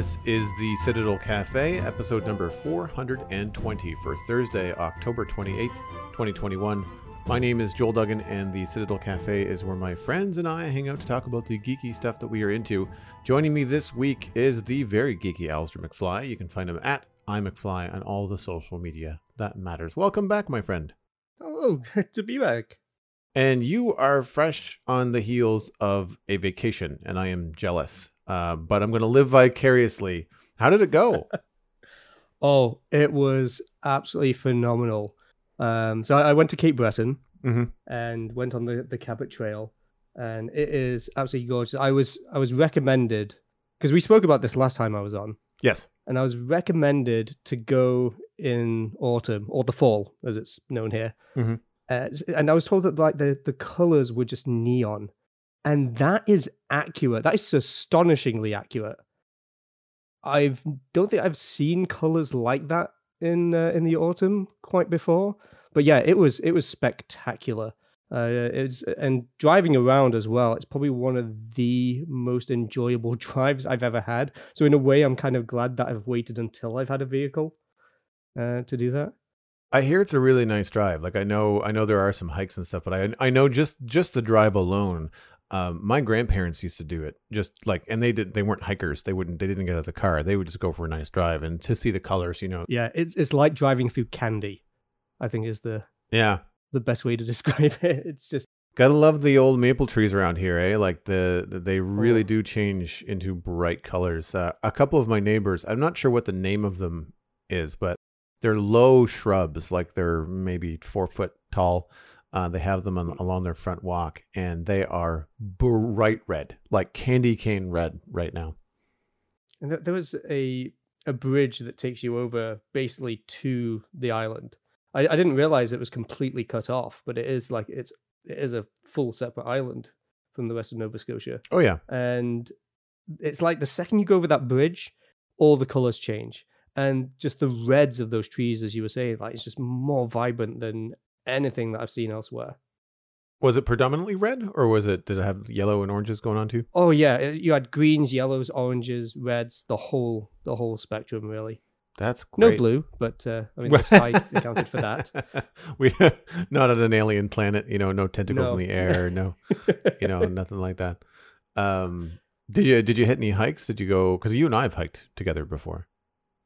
This is the Citadel Cafe, episode number 420 for Thursday, October 28th, 2021. My name is Joel Duggan, and the Citadel Cafe is where my friends and I hang out to talk about the geeky stuff that we are into. Joining me this week is the very geeky Alastair McFly. You can find him at iMcFly on all the social media that matters. Welcome back, my friend. Oh, good to be back. And you are fresh on the heels of a vacation, and I am jealous. Uh, but I'm going to live vicariously. How did it go? oh, it was absolutely phenomenal. Um, so I, I, went to Cape Breton mm-hmm. and went on the, the Cabot Trail, and it is absolutely gorgeous. I was I was recommended because we spoke about this last time I was on. Yes, and I was recommended to go in autumn or the fall, as it's known here. Mm-hmm. Uh, and I was told that like the the colors were just neon, and that is accurate. That is astonishingly accurate. I don't think I've seen colors like that in uh, in the autumn quite before. But yeah, it was it was spectacular. Uh, it's and driving around as well. It's probably one of the most enjoyable drives I've ever had. So in a way, I'm kind of glad that I've waited until I've had a vehicle uh, to do that. I hear it's a really nice drive. Like I know, I know there are some hikes and stuff, but I I know just just the drive alone. Um, my grandparents used to do it just like, and they did, they weren't hikers. They wouldn't, they didn't get out of the car. They would just go for a nice drive and to see the colors, you know. Yeah. It's, it's like driving through candy, I think is the, yeah, the best way to describe it. It's just, Gotta love the old maple trees around here, eh? Like the, the they really oh. do change into bright colors. Uh, a couple of my neighbors, I'm not sure what the name of them is, but they're low shrubs, like they're maybe four foot tall. Uh, they have them on, hmm. along their front walk, and they are bright red, like candy cane red, right now. And there was a a bridge that takes you over basically to the island. I, I didn't realize it was completely cut off, but it is like it's it is a full separate island from the rest of Nova Scotia. Oh yeah, and it's like the second you go over that bridge, all the colors change, and just the reds of those trees, as you were saying, like it's just more vibrant than anything that I've seen elsewhere. Was it predominantly red, or was it did it have yellow and oranges going on too? Oh yeah, you had greens, yellows, oranges, reds, the whole the whole spectrum really. That's great. no blue, but uh, I mean the sky accounted for that. We not on an alien planet, you know, no tentacles no. in the air, no, you know, nothing like that. Um, did you did you hit any hikes? Did you go? Because you and I have hiked together before.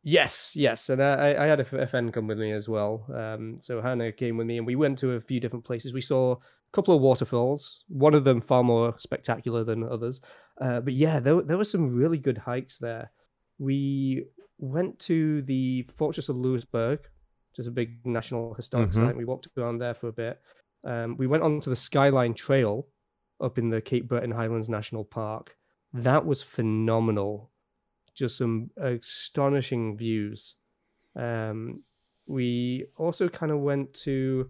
Yes, yes, and I, I had a friend come with me as well. Um, so Hannah came with me, and we went to a few different places. We saw a couple of waterfalls. One of them far more spectacular than others. Uh, but yeah, there there were some really good hikes there. We went to the Fortress of Louisbourg, which is a big national historic mm-hmm. site. We walked around there for a bit. Um, we went onto the Skyline Trail up in the Cape Breton Highlands National Park. That was phenomenal just some astonishing views. Um, we also kind of went to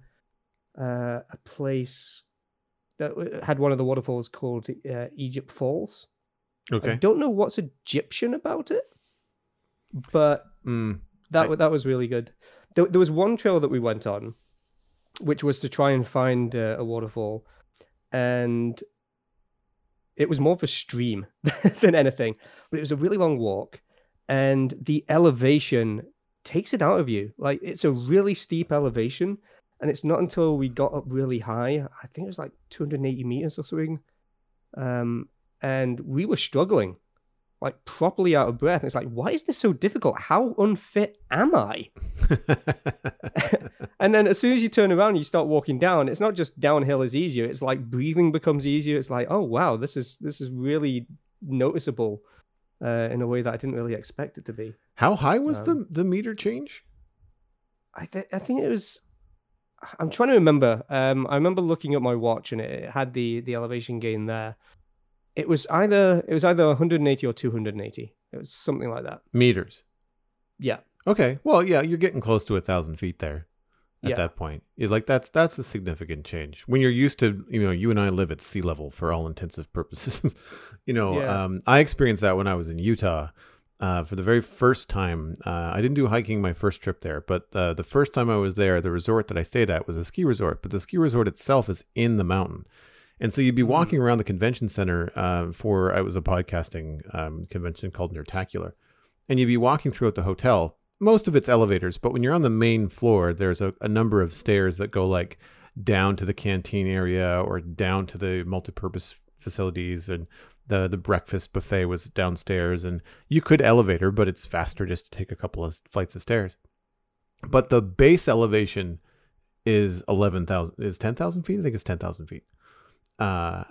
uh, a place that had one of the waterfalls called uh, Egypt Falls. Okay. I don't know what's Egyptian about it, but mm, that I... that was really good. There, there, was one trail that we went on, which was to try and find uh, a waterfall, and it was more of a stream than anything, but it was a really long walk, and the elevation takes it out of you. Like it's a really steep elevation, and it's not until we got up really high. I think it was like 280 meters or something, um, and we were struggling like properly out of breath. And it's like, why is this so difficult? How unfit am I? and then as soon as you turn around, you start walking down. It's not just downhill is easier. It's like breathing becomes easier. It's like, oh wow, this is this is really noticeable uh, in a way that I didn't really expect it to be. How high was um, the the meter change? I think I think it was. I'm trying to remember. Um, I remember looking at my watch and it had the the elevation gain there. It was either it was either 180 or 280. It was something like that. Meters. Yeah. Okay. Well, yeah, you're getting close to a thousand feet there. At Yeah. that point, You're like that's that's a significant change. When you're used to, you know, you and I live at sea level for all intensive purposes. you know, Yeah. um, I experienced that when I was in Utah. Uh, for the very first time, uh, I didn't do hiking my first trip there, but uh, the first time I was there, the resort that I stayed at was a ski resort, but the ski resort itself is in the mountain. And so you'd be Mhm. walking around the convention center uh, for, it was a podcasting um, convention called Nerdtacular. And you'd be walking throughout the hotel. Most of it's elevators, but when you're on the main floor, there's a, a number of stairs that go like down to the canteen area or down to the multipurpose facilities and the the breakfast buffet was downstairs and you could elevator but it's faster just to take a couple of flights of stairs but the base elevation is 11,000 is 10,000 feet I think it's 10,000 feet uh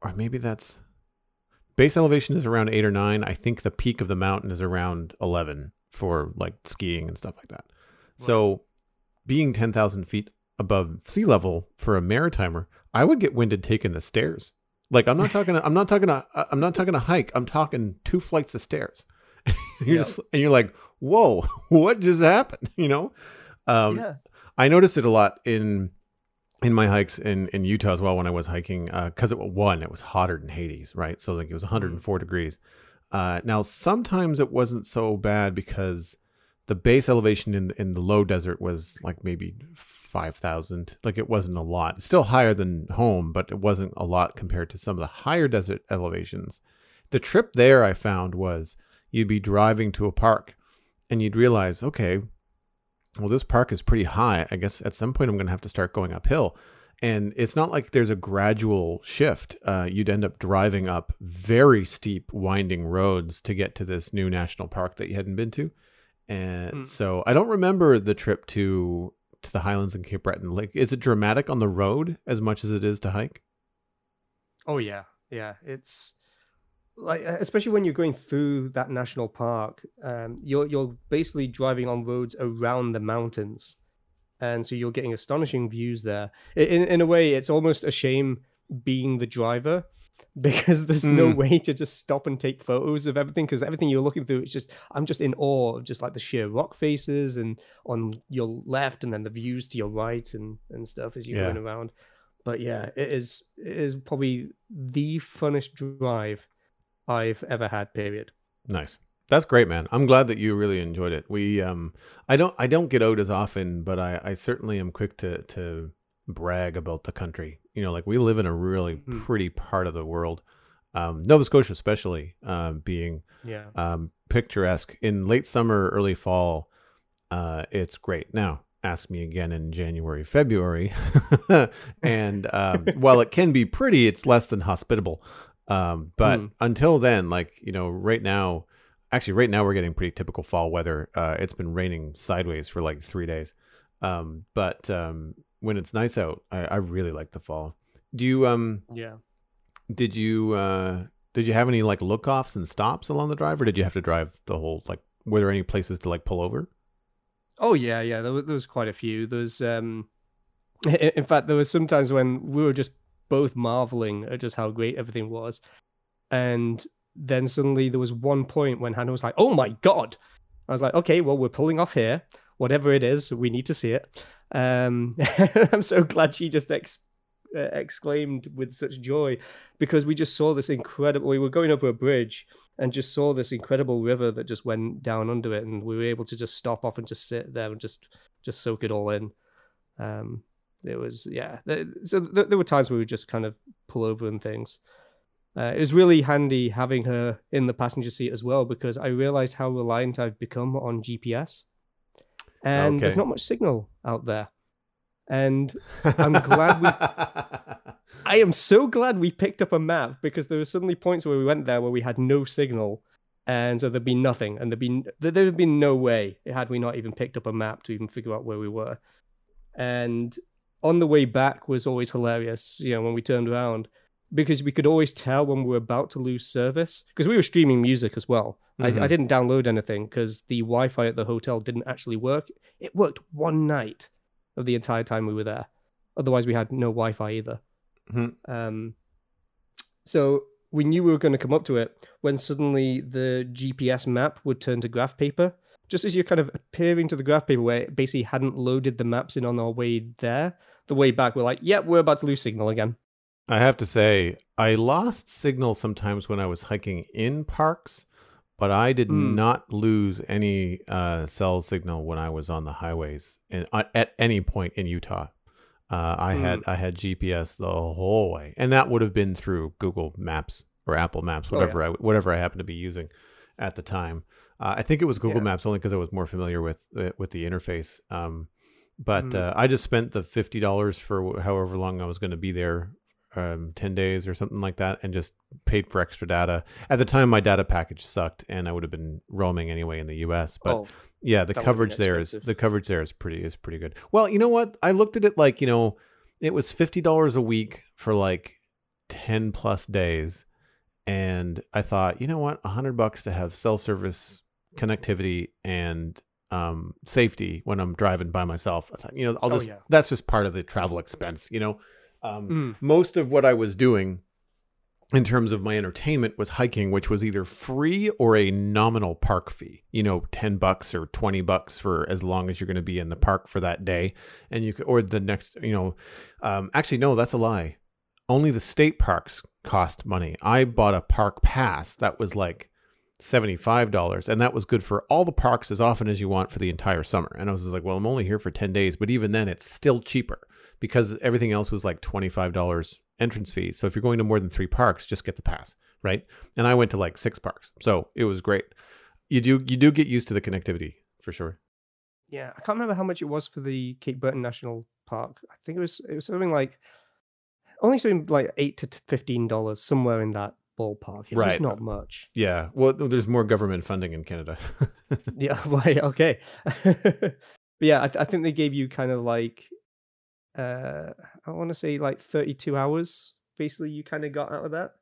or maybe that's base elevation is around 8 or 9 I think the peak of the mountain is around 11 for like skiing and stuff like that so being 10,000 feet above sea level for a maritimer I would get winded taking the stairs like I'm not talking. I'm not talking. A, I'm not talking a hike. I'm talking two flights of stairs. you're Yep. just, and you're like, whoa, what just happened? You know. Um, yeah. I noticed it a lot in in my hikes in in Utah as well when I was hiking because it one it was hotter than Hades, right? So like it was 104 degrees. Uh, now sometimes it wasn't so bad because the base elevation in in the low desert was like maybe 5,000. Like it wasn't a lot. It's still higher than home, but it wasn't a lot compared to some of the higher desert elevations. The trip there I found was you'd be driving to a park and you'd realize, okay, well, this park is pretty high. I guess at some point I'm going to have to start going uphill. And it's not like there's a gradual shift. Uh, you'd end up driving up very steep, winding roads to get to this new national park that you hadn't been to. And Hmm. so I don't remember the trip to to the Highlands and Cape Breton. Like, is it dramatic on the road as much as it is to hike? Oh yeah, yeah. It's like uh, especially when you're going through that national park, um, you're you're basically driving on roads around the mountains, and so you're getting astonishing views there. In in a way, it's almost a shame being the driver because there's no Mm. way to just stop and take photos of everything because everything you're looking through it's just i'm just in awe of just like the sheer rock faces and on your left and then the views to your right and and stuff as you're Yeah. going around but yeah it is it is probably the funnest drive i've ever had period Nice. That's great, man. I'm glad that you really enjoyed it. We, um, I don't, I don't get out as often, but I, I certainly am quick to to brag about the country. You know, like we live in a really Mhm. pretty part of the world, um, Nova Scotia especially, um, being yeah um, picturesque in late summer, early fall. Uh, it's great. Now, ask me again in January, February, and um, while it can be pretty, it's less than hospitable. Um, but Hmm. until then, like you know, right now, actually, right now we're getting pretty typical fall weather. Uh, it's been raining sideways for like three days. Um, but um, when it's nice out, I, I really like the fall. Do you um yeah did you uh did you have any like look offs and stops along the drive or did you have to drive the whole like were there any places to like pull over Oh yeah, yeah. There was, there was quite a few. There's um, in in fact, there was sometimes when we were just both marveling at just how great everything was, and then suddenly there was one point when Hannah was like, "Oh my god!" I was like, "Okay, well, we're pulling off here. Whatever it is, we need to see it." Um, I'm so glad she just ex- uh, exclaimed with such joy because we just saw this incredible. We were going over a bridge and just saw this incredible river that just went down under it, and we were able to just stop off and just sit there and just just soak it all in. Um, it was yeah. So th- there were times where we would just kind of pull over and things. Uh, it was really handy having her in the passenger seat as well because I realized how reliant I've become on GPS, and there's not much signal out there. And I'm glad we- I am so glad we picked up a map because there were suddenly points where we went there where we had no signal, and so there'd be nothing, and there'd be there- there'd been no way had we not even picked up a map to even figure out where we were. And on the way back was always hilarious, you know, when we turned around because we could always tell when we were about to lose service because we were streaming music as well. I, I Mhm. didn't download anything because the Wi-Fi at the hotel didn't actually work. It worked one night, of the entire time we were there. Otherwise, we had no Wi-Fi either. Mhm. Um, so we knew we were going to come up to it when suddenly the GPS map would turn to graph paper. Just as you're kind of appearing to the graph paper where it basically hadn't loaded the maps in on our way there, the way back we're like, yep, we're about to lose signal again. I have to say, I lost signal sometimes when I was hiking in parks, but I did Mm. not lose any uh, cell signal when I was on the highways and uh, at any point in Utah. Uh, I had I had GPS the whole way, and that would have been through Google Maps or Apple Maps, Oh, yeah. whatever I whatever I happened to be using at the time. Uh, I think it was Google Yeah. Maps only because I was more familiar with uh, with the interface. Um, but Mm. uh, I just spent the fifty dollars for however long I was going to be there, um, ten days or something like that, and just paid for extra data. At the time, my data package sucked, and I would have been roaming anyway in the U.S. But oh, yeah, the that would've been coverage there is the coverage there is pretty is pretty good. Well, you know what? I looked at it like you know, it was fifty dollars a week for like ten plus days, and I thought, you know what, a hundred bucks to have cell service connectivity and um, safety when I'm driving by myself. You know, I'll Oh, yeah. that's just part of the travel expense. You know, um, Mm. most of what I was doing in terms of my entertainment was hiking, which was either free or a nominal park fee. You know, ten bucks or twenty bucks for as long as you're going to be in the park for that day, and you could, or the next. You know, um, actually, no, that's a lie. Only the state parks cost money. I bought a park pass that was like seventy-five dollars, and that was good for all the parks as often as you want for the entire summer. And I was like, well, I'm only here for ten days, but even then, it's still cheaper because everything else was like twenty-five dollars entrance fee. So if you're going to more than three parks, just get the pass, right? And I went to like six parks, so it was great. You do you do get used to the connectivity for sure. Yeah, I can't remember how much it was for the Cape Breton National Park. I think it was it was something like only something like eight to fifteen dollars, somewhere in that ballpark. It Right. not much. Yeah, well, there's more government funding in Canada. Yeah, right. Okay. but yeah, I, th- I think they gave you kind of like uh I want to say like thirty-two hours. Basically, you kind of got out of that.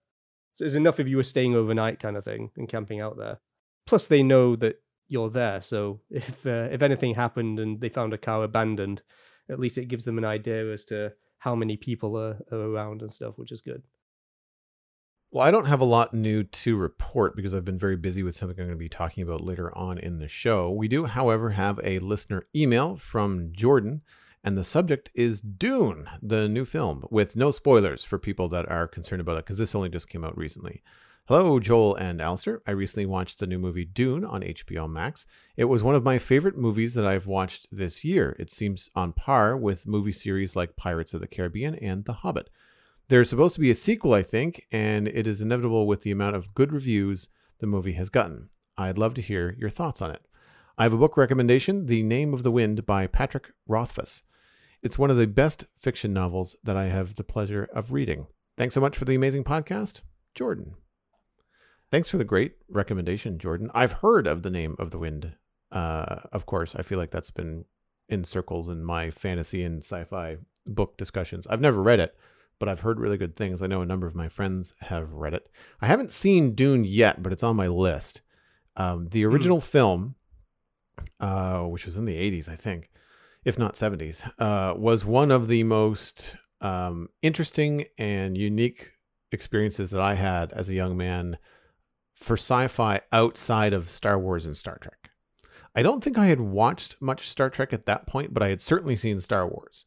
So it's enough if you were staying overnight, kind of thing, and camping out there. Plus, they know that you're there, so if uh, if anything happened and they found a car abandoned, at least it gives them an idea as to how many people are, are around and stuff, which is good. Well, I don't have a lot new to report because I've been very busy with something I'm going to be talking about later on in the show. We do, however, have a listener email from Jordan, and the subject is Dune, the new film, with no spoilers for people that are concerned about it because this only just came out recently. Hello, Joel and Alastair. I recently watched the new movie Dune on HBO Max. It was one of my favorite movies that I've watched this year. It seems on par with movie series like Pirates of the Caribbean and The Hobbit. There's supposed to be a sequel, I think, and it is inevitable with the amount of good reviews the movie has gotten. I'd love to hear your thoughts on it. I have a book recommendation, The Name of the Wind by Patrick Rothfuss. It's one of the best fiction novels that I have the pleasure of reading. Thanks so much for the amazing podcast, Jordan. Thanks for the great recommendation, Jordan. I've heard of The Name of the Wind. Uh, of course, I feel like that's been in circles in my fantasy and sci fi book discussions. I've never read it, but I've heard really good things. I know a number of my friends have read it. I haven't seen Dune yet, but it's on my list. Um, the original film, uh, which was in the 80s, I think, if not 70s, uh, was one of the most um, interesting and unique experiences that I had as a young man for sci fi outside of Star Wars and Star Trek. I don't think I had watched much Star Trek at that point, but I had certainly seen Star Wars.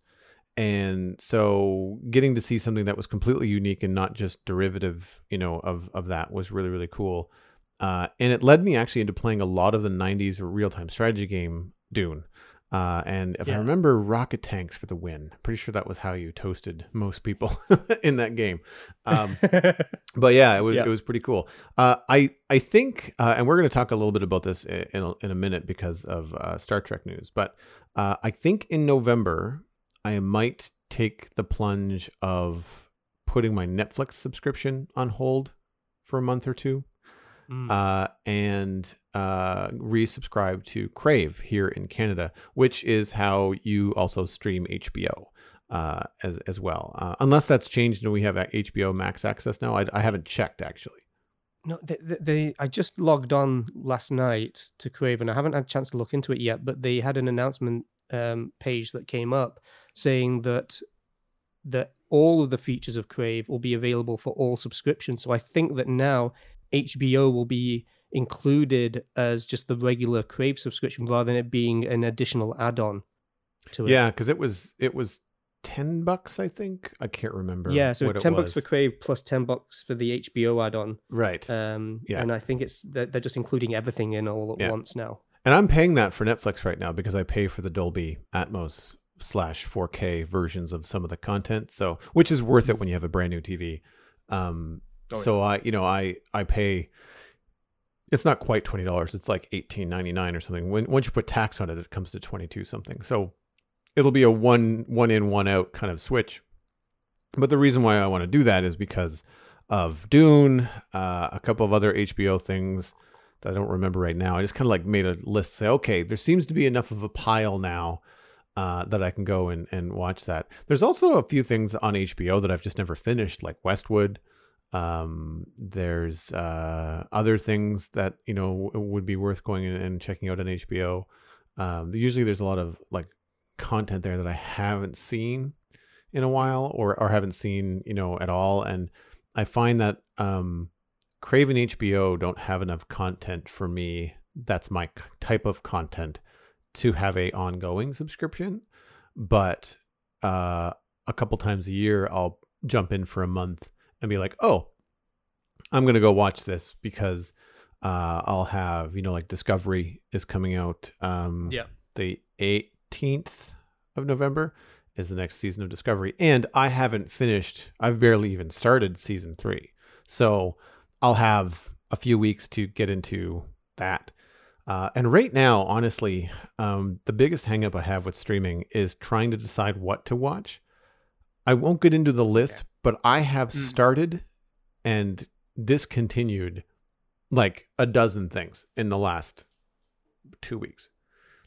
And so getting to see something that was completely unique and not just derivative, you know, of, of that was really, really cool. Uh, and it led me actually into playing a lot of the 90s real time strategy game Dune. Uh, and if I remember, rocket tanks for the win. Pretty sure that was how you toasted most people in that game. Um, but yeah, it was Yeah. it was pretty cool. Uh, I I think, uh, and we're going to talk a little bit about this in a, in a minute because of uh, Star Trek news. But uh, I think in November I might take the plunge of putting my Netflix subscription on hold for a month or two Mm. uh, and uh, resubscribe to Crave here in Canada, which is how you also stream HBO uh, as as well. Uh, unless that's changed and we have HBO Max access now, I, I haven't checked actually. No, they, they, they. I just logged on last night to Crave, and I haven't had a chance to look into it yet. But they had an announcement um, page that came up saying that that all of the features of Crave will be available for all subscriptions. So I think that now HBO will be included as just the regular Crave subscription rather than it being an additional add-on to it. Yeah, because it was it was ten bucks, I think. I can't remember. Yeah, so what it ten bucks was. for Crave plus ten bucks for the HBO add-on. right. Um, Yeah. and I think it's they're, they're just including everything in all at Yeah. once now. And I'm paying that for Netflix right now because I pay for the Dolby Atmos slash 4K versions of some of the content. So, which is worth it when you have a brand new TV. Um, Oh, so I, you know, I I pay. It's not quite twenty dollars. It's like eighteen ninety nine or something. When once you put tax on it, it comes to twenty two something. So it'll be a one one in one out kind of switch. But the reason why I want to do that is because of Dune, uh, a couple of other HBO things that I don't remember right now. I just kind of like made a list. Say, okay, there seems to be enough of a pile now uh, that I can go and, and watch that. There's also a few things on HBO that I've just never finished, like Westworld. Um, there's uh, other things that you know w- would be worth going in and checking out on HBO. Um, usually, there's a lot of like content there that I haven't seen in a while, or or haven't seen you know at all, and I find that um, Crave and HBO don't have enough content for me. That's my type of content to have a ongoing subscription, but uh, a couple times a year I'll jump in for a month and be like, oh, I'm gonna go watch this because uh, I'll have you know like Discovery is coming out. Um, Yeah. the 18th of November is the next season of Discovery, and I haven't finished. I've barely even started season three, so I'll have a few weeks to get into that. Uh, and right now, honestly, um, the biggest hangup I have with streaming is trying to decide what to watch. I won't get into the list, but I have Mm. started and discontinued like a dozen things in the last two weeks.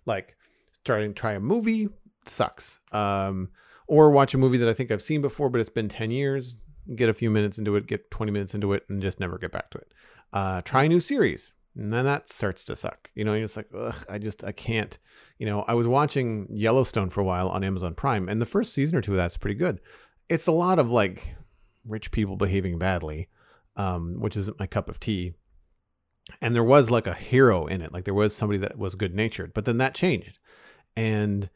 Like starting to try a movie sucks. Um, or watch a movie that I think I've seen before, but it's been 10 years, get a few minutes into it, get 20 minutes into it, and just never get back to it. Uh, try a new series. And then that starts to suck. You know, you're just like, ugh, I just, I can't. You know, I was watching Yellowstone for a while on Amazon Prime, and the first season or two of that's pretty good. It's a lot of like rich people behaving badly, um, which isn't my cup of tea. And there was like a hero in it, like there was somebody that was good natured, but then that changed. And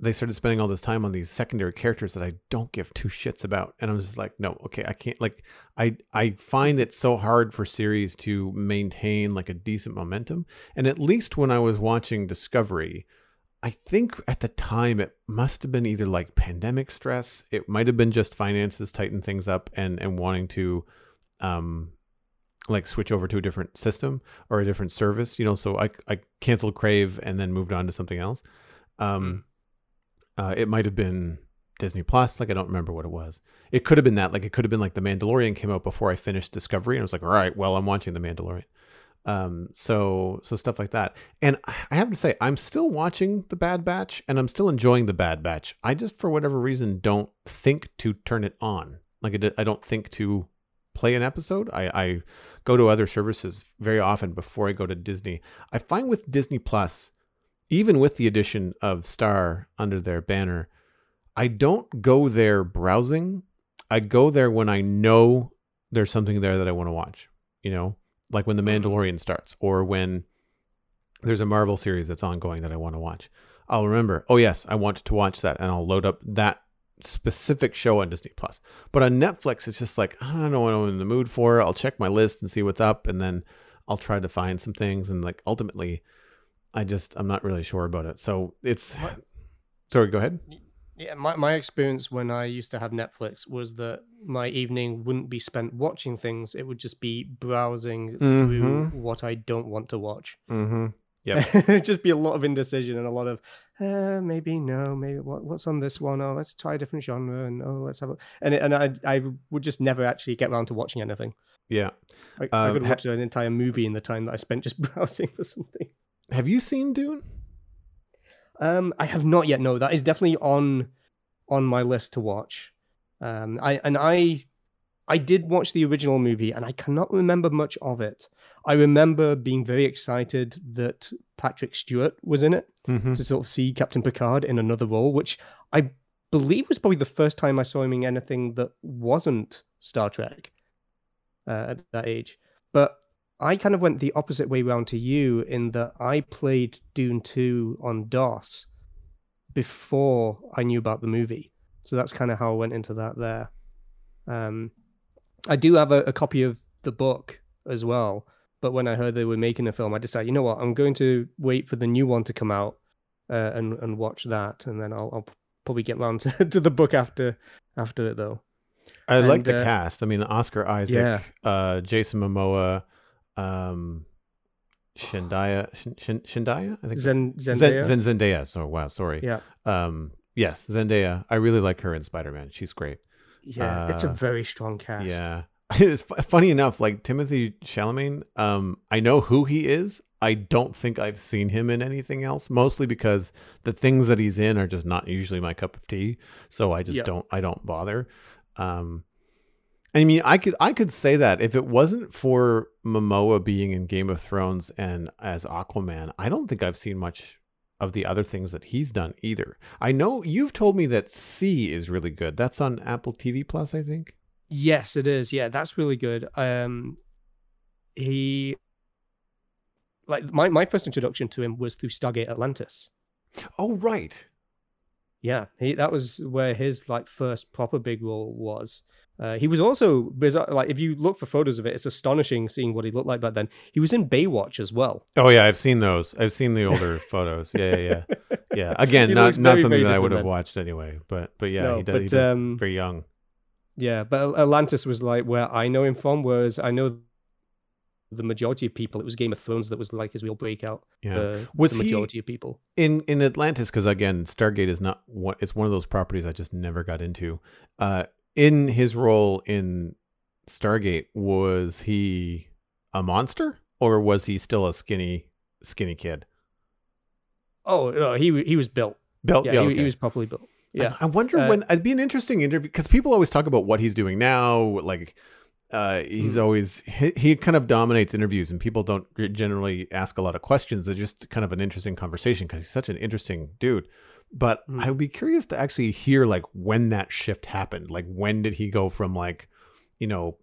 they started spending all this time on these secondary characters that I don't give two shits about. And I'm just like, no, okay, I can't like I I find it so hard for series to maintain like a decent momentum. And at least when I was watching Discovery, I think at the time it must have been either like pandemic stress, it might have been just finances tighten things up and and wanting to um like switch over to a different system or a different service, you know, so I I canceled Crave and then moved on to something else. Um uh, it might have been Disney Plus. Like I don't remember what it was. It could have been that. Like it could have been like The Mandalorian came out before I finished Discovery, and I was like, all right, well, I'm watching The Mandalorian. Um, so so stuff like that. And I have to say, I'm still watching The Bad Batch, and I'm still enjoying The Bad Batch. I just, for whatever reason, don't think to turn it on. Like I, don't think to play an episode. I, I go to other services very often before I go to Disney. I find with Disney Plus even with the addition of Star under their banner, I don't go there browsing. I go there when I know there's something there that I want to watch. You know, like when The mm-hmm. Mandalorian starts or when there's a Marvel series that's ongoing that I want to watch. I'll remember, oh, yes, I want to watch that. And I'll load up that specific show on Disney Plus. But on Netflix, it's just like, I don't know what I'm in the mood for. I'll check my list and see what's up. And then I'll try to find some things. And like ultimately, I just I'm not really sure about it. So it's sorry, go ahead. Yeah, my, my experience when I used to have Netflix was that my evening wouldn't be spent watching things. It would just be browsing through Mhm. what I don't want to watch. Mm-hmm. Yeah, it'd just be a lot of indecision and a lot of uh, maybe no, maybe what, what's on this one? Oh, let's try a different genre and oh, let's have a and it, and I I would just never actually get around to watching anything. Yeah. I, I Um, could ha- watch an entire movie in the time that I spent just browsing for something. Have you seen Dune? Um, I have not yet. No, that is definitely on on my list to watch. Um, I and I I did watch the original movie and I cannot remember much of it. I remember being very excited that Patrick Stewart was in it Mhm. to sort of see Captain Picard in another role, which I believe was probably the first time I saw him in anything that wasn't Star Trek uh, at that age. But I kind of went the opposite way round to you in that I played Dune 2 on DOS before I knew about the movie. So that's kind of how I went into that there. Um, I do have a, a copy of the book as well, but when I heard they were making a film, I decided, you know what, I'm going to wait for the new one to come out uh, and and watch that, and then I'll, I'll probably get round to, to the book after after it though. I like the uh, cast. I mean, Oscar Isaac, uh, Jason Momoa, um, Zendaya, Zendaya, I think Zen Zen, Zendaya. Zen, Zendaya. So wow, sorry. yeah, Um, yes, Zendaya. I really like her in Spider Man. She's great. yeah, it's a uh, very strong cast. Yeah. It's fu- funny enough, like Timothée Chalamet, um, I know who he is. I don't think I've seen him in anything else, mostly because the things that he's in are just not usually my cup of tea. So I just Yeah. don't I don't bother. Um I mean, I could I could say that if it wasn't for Momoa being in Game of Thrones and as Aquaman, I don't think I've seen much of the other things that he's done either. I know you've told me that See is really good. That's on Apple TV Plus, I think. Yes, it is. Yeah, that's really good. Um, he like my my first introduction to him was through Stargate Atlantis. Oh, right. Yeah, he that was where his like first proper big role was. Uh, he was also bizarre. Like if you look for photos of it, it's astonishing seeing what he looked like back then. He was in Baywatch as well. Oh yeah, I've seen those. I've seen the older photos. Yeah, yeah, yeah. Yeah. Again, not not very, something very that I would have then. watched anyway. But but yeah, No, he does. he does um, very young. Yeah, but Atlantis was like where I know him from. Whereas I know the majority of people, it was Game of Thrones that was like his real breakout. Yeah. for Was the he- majority of people? in in Atlantis because again Stargate is not one it's one of those properties I just never got into. Uh in his role in Stargate was he a monster or was he still a skinny skinny kid? Oh, no, he he was built. Built Yeah, yeah, he, okay. he was properly built. Yeah, I, I wonder Uh, when it'd be an interesting interview because people always talk about what he's doing now. Like, uh, he's Hmm. always he, he kind of dominates interviews, and people don't generally ask a lot of questions. They're just kind of an interesting conversation because he's such an interesting dude. But Hmm. I would be curious to actually hear like when that shift happened. Like, when did he go from like, you know,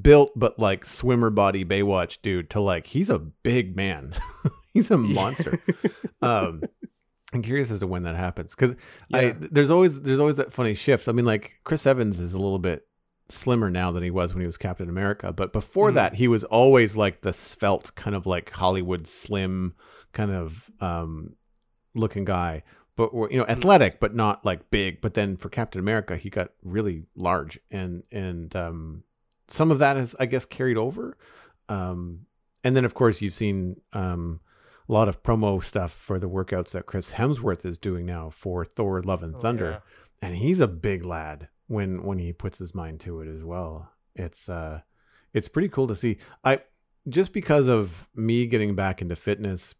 built but like swimmer body Baywatch dude to like he's a big man, he's a monster. um, I'm curious as to when that happens because I there's always there's always that funny shift. I mean, like Chris Evans is a little bit slimmer now than he was when he was Captain America, but before Mhm. that, he was always like the svelte kind of like Hollywood slim kind of um looking guy. But you know, athletic, but not like big. But then for Captain America, he got really large, and and um, some of that is, I guess, carried over. Um, and then, of course, you've seen um, a lot of promo stuff for the workouts that Chris Hemsworth is doing now for Thor: Love and Oh, Thunder, and he's a big lad when when he puts his mind to it as well. It's uh, it's pretty cool to see. I just because of me getting back into fitness,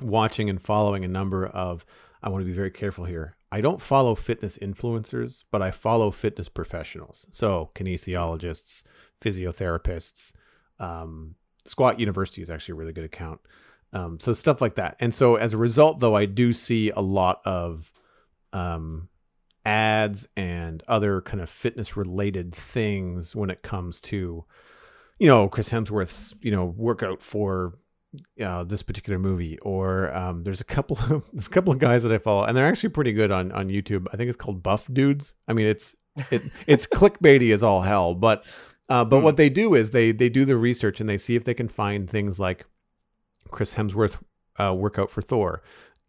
watching and following a number of. I want to be very careful here. I don't follow fitness influencers, but I follow fitness professionals. So kinesiologists, physiotherapists, um, Squat University is actually a really good account. Um, so stuff like that. And so as a result, though, I do see a lot of um, ads and other kind of fitness related things when it comes to, you know, Chris Hemsworth's, you know, workout for uh, this particular movie. Or um, there's a couple of there's a couple of guys that I follow, and they're actually pretty good on on YouTube. I think it's called Buff Dudes. I mean, it's it, it's clickbaity as all hell, but uh, but Hmm. what they do is they they do the research and they see if they can find things like Chris Hemsworth uh, workout for Thor,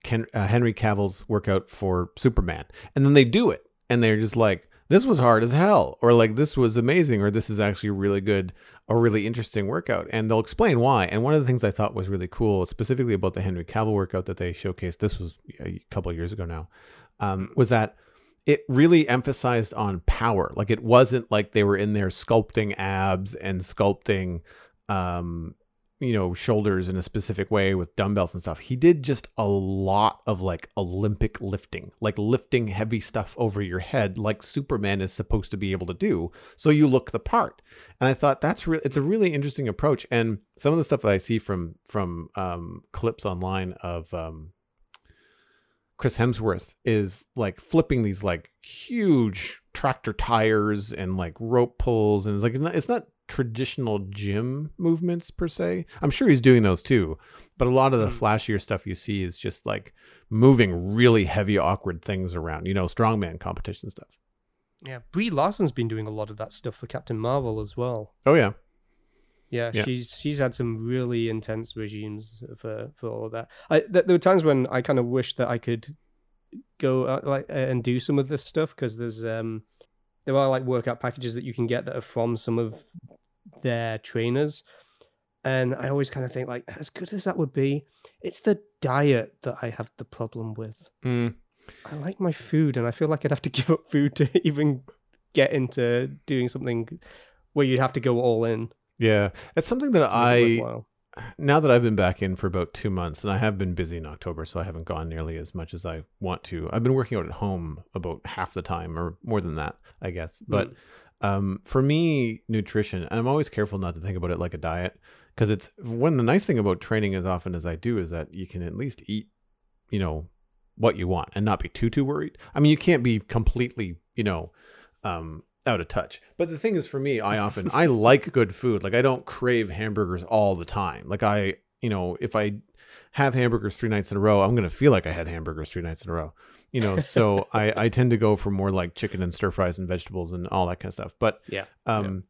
Ken, uh, Henry Cavill's workout for Superman, and then they do it, and they're just like, "This was hard as hell," or like, "This was amazing," or "This is actually really good." A really interesting workout, and they'll explain why. And one of the things I thought was really cool, specifically about the Henry Cavill workout that they showcased, this was a couple of years ago now, um, was that it really emphasized on power. Like it wasn't like they were in there sculpting abs and sculpting, um, you know, shoulders in a specific way with dumbbells and stuff. He did just a lot of like Olympic lifting, like lifting heavy stuff over your head, like Superman is supposed to be able to do. So you look the part. And I thought that's really it's a really interesting approach. And some of the stuff that I see from from um, clips online of um, Chris Hemsworth is like flipping these like huge tractor tires and like rope pulls, and it's like it's not, it's not traditional gym movements per se. I'm sure he's doing those too, but a lot of the Mm. flashier stuff you see is just like moving really heavy, awkward things around. You know, strongman competition stuff. Yeah, Brie Larson's been doing a lot of that stuff for Captain Marvel as well. Oh yeah, Yeah, Yeah. she's she's had some really intense regimes for for all of that. I th- there were times when I kind of wish that I could go out, like and do some of this stuff because there's um there are like workout packages that you can get that are from some of their trainers, and I always kind of think like as good as that would be, it's the diet that I have the problem with. Mm, I like my food, and I feel like I'd have to give up food to even get into doing something where you'd have to go all in. yeah. It's something that to make it I. now that I've been back in for about two months, and I have been busy in October, so I haven't gone nearly as much as I want to. I've been working out at home about half the time, or more than that, I guess. But Mm. um, for me, nutrition, and I'm always careful not to think about it like a diet, because it's one the nice thing about training as often as I do is that you can at least eat, you know, what you want and not be too too worried. I mean, you can't be completely, you know, um, out of touch. But the thing is, for me, I often I like good food. Like I don't crave hamburgers all the time. Like I, you know, if I have hamburgers three nights in a row, I'm gonna feel like I had hamburgers three nights in a row. You know, so I I tend to go for more like chicken and stir fries and vegetables and all that kind of stuff. But Yeah. um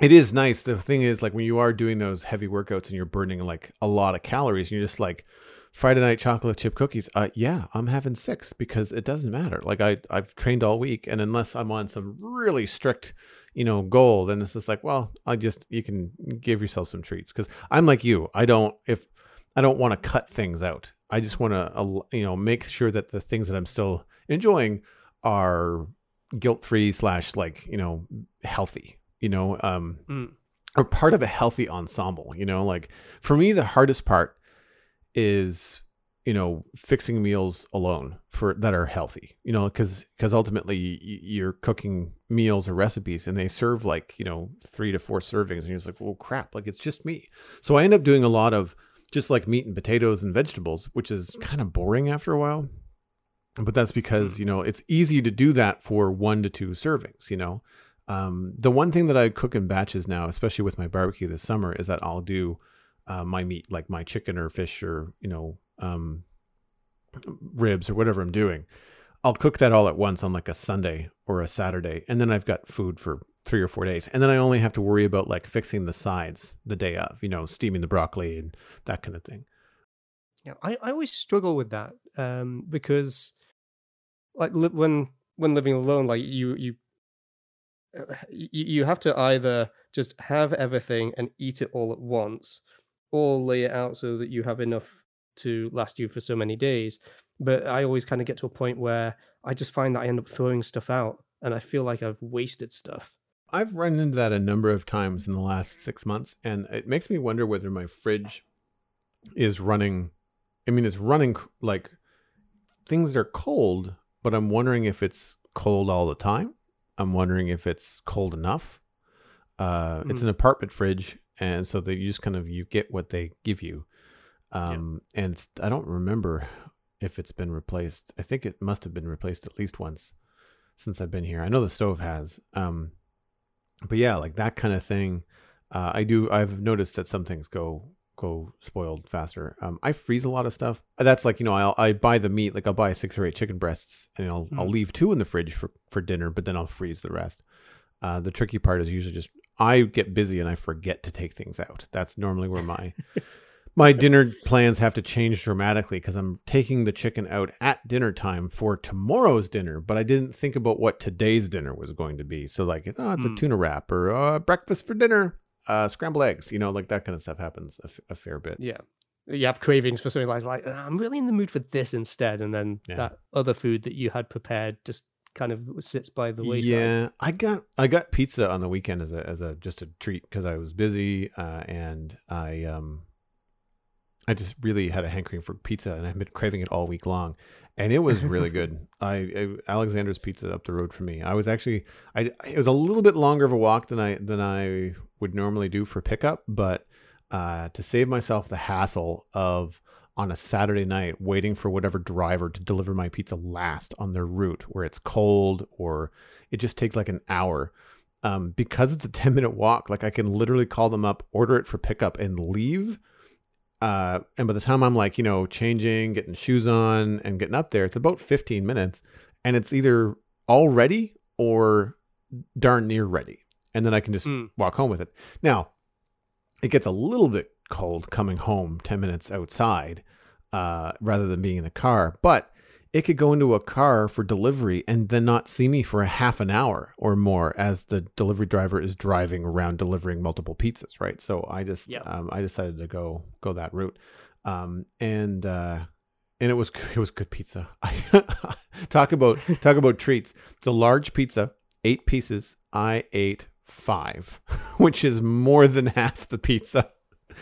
it is nice the thing is like when you are doing those heavy workouts and you're burning like a lot of calories and you're just like friday night chocolate chip cookies. Uh yeah i'm having six because it doesn't matter. Like i i've trained all week and unless i'm on some really strict you know goal then it's just like well i just you can give yourself some treats. Because i'm like you. I don't if i don't want to cut things out. I just want to you know make sure that the things that i'm still enjoying are guilt free slash like you know healthy you know um Mm. or part of a healthy ensemble you know like for me the hardest part is you know fixing meals alone for that are healthy you know because because ultimately you're cooking meals or recipes and they serve like you know three to four servings and you're just like well crap like it's just me so i end up doing a lot of just like meat and potatoes and vegetables which is kind of boring after a while but that's because you know it's easy to do that for one to two servings you know? Um, the one thing that I cook in batches now, especially with my barbecue this summer, is that I'll do uh, my meat, like my chicken or fish or you know um, ribs or whatever I'm doing. I'll cook that all at once on like a Sunday or a Saturday, and then I've got food for three or four days, and then I only have to worry about like fixing the sides the day of, you know, steaming the broccoli and that kind of thing. Yeah, I, I always struggle with that um, because, like, li- when when living alone, like you you uh, you you have to either just have everything and eat it all at once, or lay it out so that you have enough to last you for so many days. But I always kind of get to a point where I just find that I end up throwing stuff out, and I feel like I've wasted stuff. I've run into that a number of times in the last six months, and it makes me wonder whether my fridge is running. I mean, it's running like things are cold, but I'm wondering if it's cold all the time. I'm wondering if it's cold enough. Uh, It's Mm. an apartment fridge, and so they you just kind of you get what they give you. Um, And it's, I don't remember if it's been replaced. I think it must have been replaced at least once since I've been here. I know the stove has. Um, but yeah, like that kind of thing. Uh, I do. I've noticed that some things go go spoiled faster. Um, I freeze a lot of stuff. That's like you know, I'll I buy the meat. Like I'll buy six or eight chicken breasts, and I'll I'll Mm. leave two in the fridge for for dinner, but then I'll freeze the rest. Uh, the tricky part is usually just I get busy and I forget to take things out. That's normally where my my dinner plans have to change dramatically because I'm taking the chicken out at dinner time for tomorrow's dinner, but I didn't think about what today's dinner was going to be. So like, oh, it's a Mm. tuna wrap or uh, breakfast for dinner, uh, scrambled eggs. You know, like that kind of stuff happens a, f- a fair bit. Yeah. You have cravings for something like, like "Ah, I'm really in the mood for this instead, and then Yeah. that other food that you had prepared just kind of sits by the wayside. Yeah, I got I got pizza on the weekend as a as a just a treat because I was busy uh, and I um I just really had a hankering for pizza, and I've been craving it all week long, and it was really good. I, I Alexandra's Pizza up the road for me. I was actually I it was a little bit longer of a walk than I than I would normally do for pickup, but uh, to save myself the hassle of on a Saturday night waiting for whatever driver to deliver my pizza last on their route where it's cold or it just takes like an hour. Um, because it's a 10 minute walk, like I can literally call them up, order it for pickup, and leave. Uh, and by the time I'm like, you know, changing, getting shoes on, and getting up there, it's about 15 minutes. And it's either all ready or darn near ready. And then I can just Mm. walk home with it. Now, it gets a little bit cold coming home 10 minutes outside uh, rather than being in the car. But it could go into a car for delivery and then not see me for a half an hour or more as the delivery driver is driving around delivering multiple pizzas, right? So I just Yeah. um, I decided to go go that route, um, and uh, and it was it was good pizza. talk about talk about treats. It's a large pizza, eight pieces. I ate five, which is more than half the pizza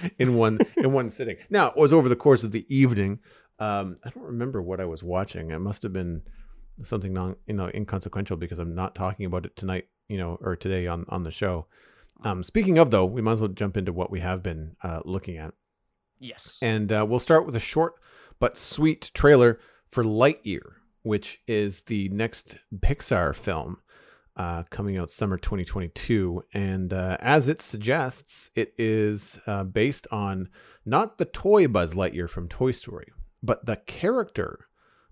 in one in one sitting. Now it was over the course of the evening. Um, I don't remember what I was watching. It must have been something non you know inconsequential because I'm not talking about it tonight, you know, or today on on the show. Um, speaking of though, we might as well jump into what we have been uh, looking at, Yes. and uh, we'll start with a short but sweet trailer for Lightyear, which is the next Pixar film uh, coming out summer 2022. And uh, as it suggests, it is uh, based on not the toy Buzz Lightyear from Toy Story, but the character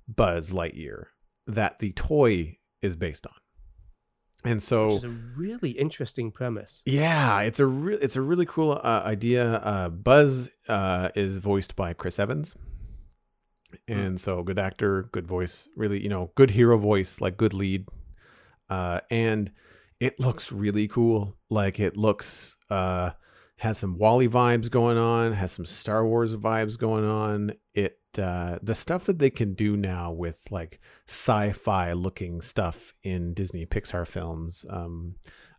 Buzz Lightyear that the toy is based on. And so, Which is a really interesting premise. yeah, it's a re- it's a really cool uh, idea. Uh, Buzz uh, is voiced by Chris Evans, and so good actor, good voice, really you know good hero voice, like good lead, uh, and it looks really cool. Like it looks uh, has some WALL-E vibes going on, has some Star Wars vibes going on. It uh, the stuff that they can do now with like sci-fi looking stuff in Disney Pixar films. Um,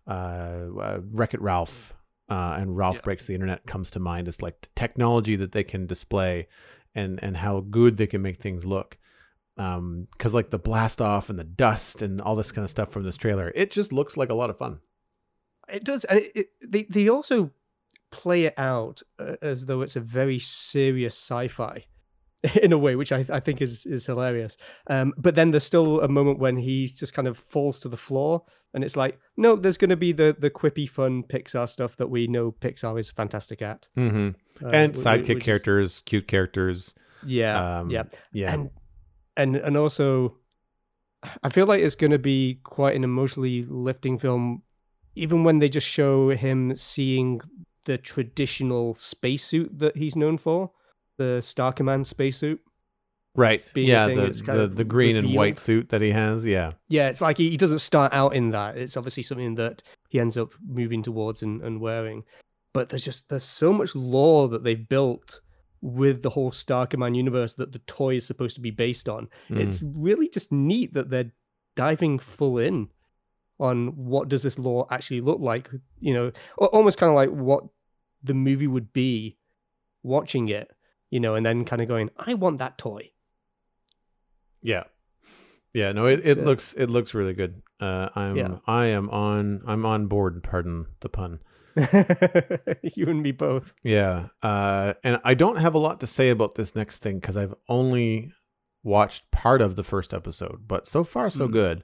uh, uh, Wreck It Ralph uh, and Ralph Yeah. Breaks the Internet comes to mind as like technology that they can display and and how good they can make things look. Um, because like the blast off and the dust and all this kind of stuff from this trailer, it just looks like a lot of fun. It does, and it, it, they they also play it out uh, as though it's a very serious sci-fi in a way, which I, I think is is hilarious. Um, but then there's still a moment when he just kind of falls to the floor, and it's like, no, there's going to be the the quippy, fun Pixar stuff that we know Pixar is fantastic at, Mm-hmm. uh, and wh- wh- sidekick which is- characters, cute characters. yeah, Um, yeah, yeah. and and and also i feel like it's going to be quite an emotionally lifting film even when they just show him seeing the traditional spacesuit that he's known for the star command spacesuit right. Yeah, thing, the the, the green and white suit that he has. Yeah. yeah it's like he, he doesn't start out in that it's obviously something that he ends up moving towards and, and wearing but there's just there's so much lore that they've built with the whole star command universe that the toy is supposed to be based on Mm. it's really just neat that they're diving full in on what does this lore actually look like you know almost kind of like what the movie would be watching it you know and then kind of going i want that toy Yeah. Yeah, no, it, It's, it uh, looks it looks really good. Uh, I'm Yeah. I am on I'm on board. Pardon the pun. you and me both Yeah, uh, and I don't have a lot to say about this next thing because I've only watched part of the first episode, but so far so Mm. good.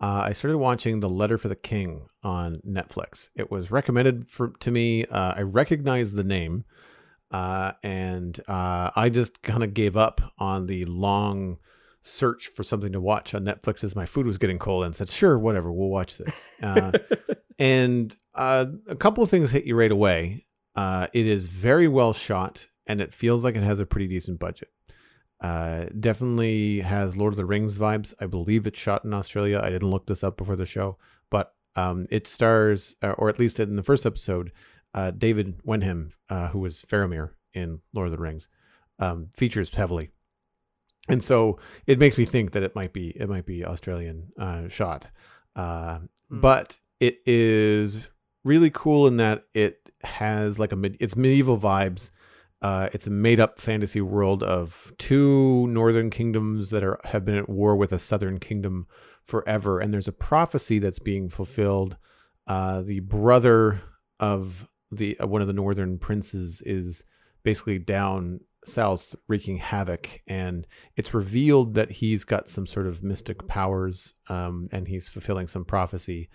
Uh, I started watching The Letter for the King on Netflix. It was recommended for to me. Uh, I recognized the name, uh, and uh, I just kind of gave up on the long search for something to watch on Netflix as my food was getting cold and said, "Sure, whatever, we'll watch this." And uh, a couple of things hit you right away. Uh, it is very well shot, and it feels like it has a pretty decent budget. Uh, definitely has Lord of the Rings vibes. I believe it's shot in Australia. I didn't look this up before the show, but um, it stars, uh, or at least in the first episode, uh, David Wenham, uh, who was Faramir in Lord of the Rings, um, features heavily, and so it makes me think that it might be it might be Australian uh, shot. Uh, Hmm. but it is really cool in that it has like a mid, it's medieval vibes Uh, it's a made-up fantasy world of two northern kingdoms that are have been at war with a southern kingdom forever, and there's a prophecy that's being fulfilled. Uh, the brother of the uh, one of the northern princes is basically down south wreaking havoc and it's revealed that he's got some sort of mystic powers um, and he's fulfilling some prophecy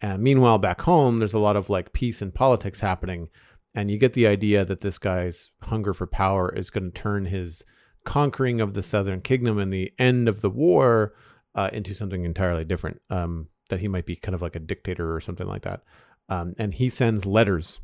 and meanwhile back home there's a lot of like peace and politics happening. And you get the idea that this guy's hunger for power is going to turn his conquering of the southern kingdom and the end of the war uh, into something entirely different um, that he might be kind of like a dictator or something like that. Um, and he sends letters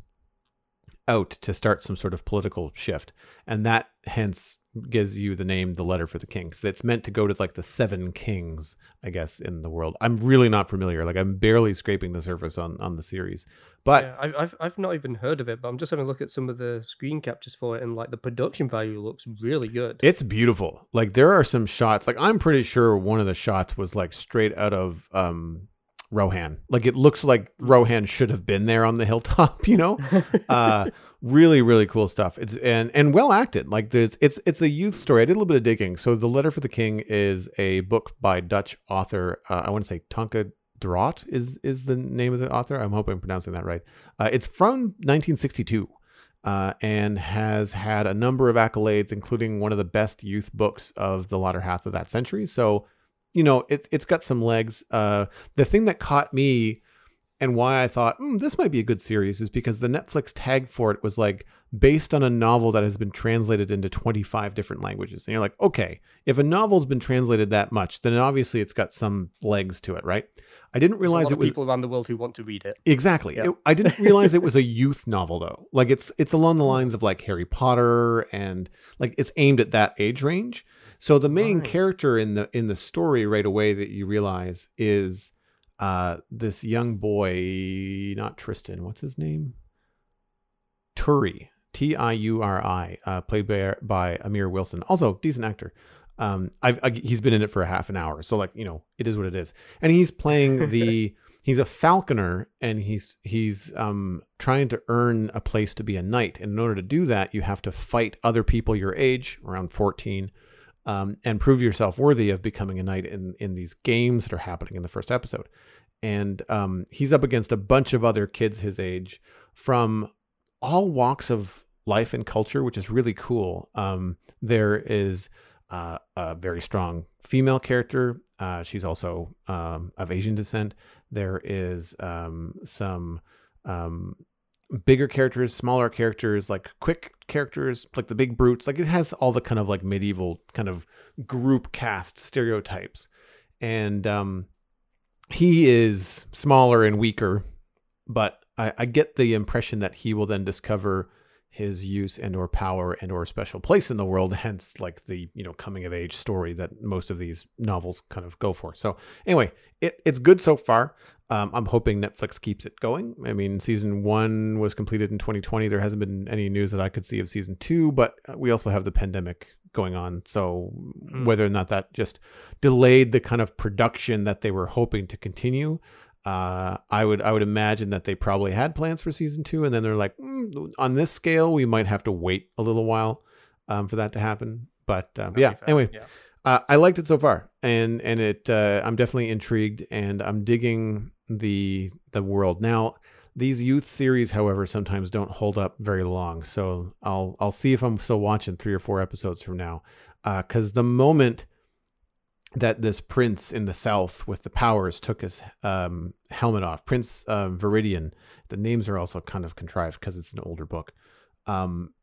out to start some sort of political shift. And that hence gives you the name the letter for the king because it's meant to go to like the seven kings i guess in the world. I'm really not familiar. Like i'm barely scraping the surface on on the series. But yeah, I've, I've i've not even heard of it but i'm just having a look at some of the screen captures for it and like the production value looks really good. It's beautiful. Like there are some shots like i'm pretty sure one of the shots was like straight out of um Rohan. Like it looks like. Rohan should have been there on the hilltop, you know? uh really really cool stuff. It's and and well acted. Like there's it's it's a youth story. I did a little bit of digging. So The Letter for the King is a book by Dutch author uh, I want to say Tonka Drot is is the name of the author. I'm hoping I'm pronouncing that right. Uh, it's from 1962. Uh, and has had a number of accolades, including one of the best youth books of the latter half of that century. So, you know, it, it's got some legs. Uh, the thing that caught me and why I thought mm, this might be a good series is because the Netflix tag for it was like based on a novel that has been translated into 25 different languages. And you're like, okay, if a novel's been translated that much, then obviously it's got some legs to it, right? I didn't realize it was people around the world who want to read it Exactly. Yep. It- I didn't realize it was a youth novel though. Like it's it's along the lines of like Harry Potter and like it's aimed at that age range. So the main Right. character in the in the story right away that you realize is uh this young boy, not Tristan, what's his name? Turi, T I U R I, uh, played by by Amir Wilson. Also decent actor. Um, I've, I, he's been in it for a half an hour, so like you know, it is what it is. And he's playing the he's a falconer, and he's he's um trying to earn a place to be a knight. And in order to do that, you have to fight other people your age, around fourteen, um, and prove yourself worthy of becoming a knight in in these games that are happening in the first episode. And um, he's up against a bunch of other kids his age from all walks of life and culture, which is really cool. Um, there is uh, a very strong female character. Uh, she's also um, of Asian descent. There is um, some um, bigger characters, smaller characters, like quick characters, like the big brutes. Like it has all the kind of like medieval kind of group cast stereotypes. And um, he is smaller and weaker, but I, I get the impression that he will then discover his use and or power and or special place in the world hence like the you know coming of age story that most of these novels kind of go for. So anyway it, it's good so far. Um, i'm hoping netflix keeps it going. I mean season one was completed in 2020 there hasn't been any news that i could see of season two but uh, we also have the pandemic going on. So Mm. whether or not that just delayed the kind of production that they were hoping to continue uh, I would I would imagine that they probably had plans for season two, and then they're like, mm, on this scale, we might have to wait a little while um, for that to happen. But uh, yeah, anyway, yeah. uh, I liked it so far, and and it uh, I'm definitely intrigued, and I'm digging the the world now. These youth series, however, sometimes don't hold up very long, so I'll I'll see if I'm still watching three or four episodes from now, because the moment that this prince in the south with the powers took his um, helmet off. Prince uh, Viridian. The names are also kind of contrived because it's an older book. Um,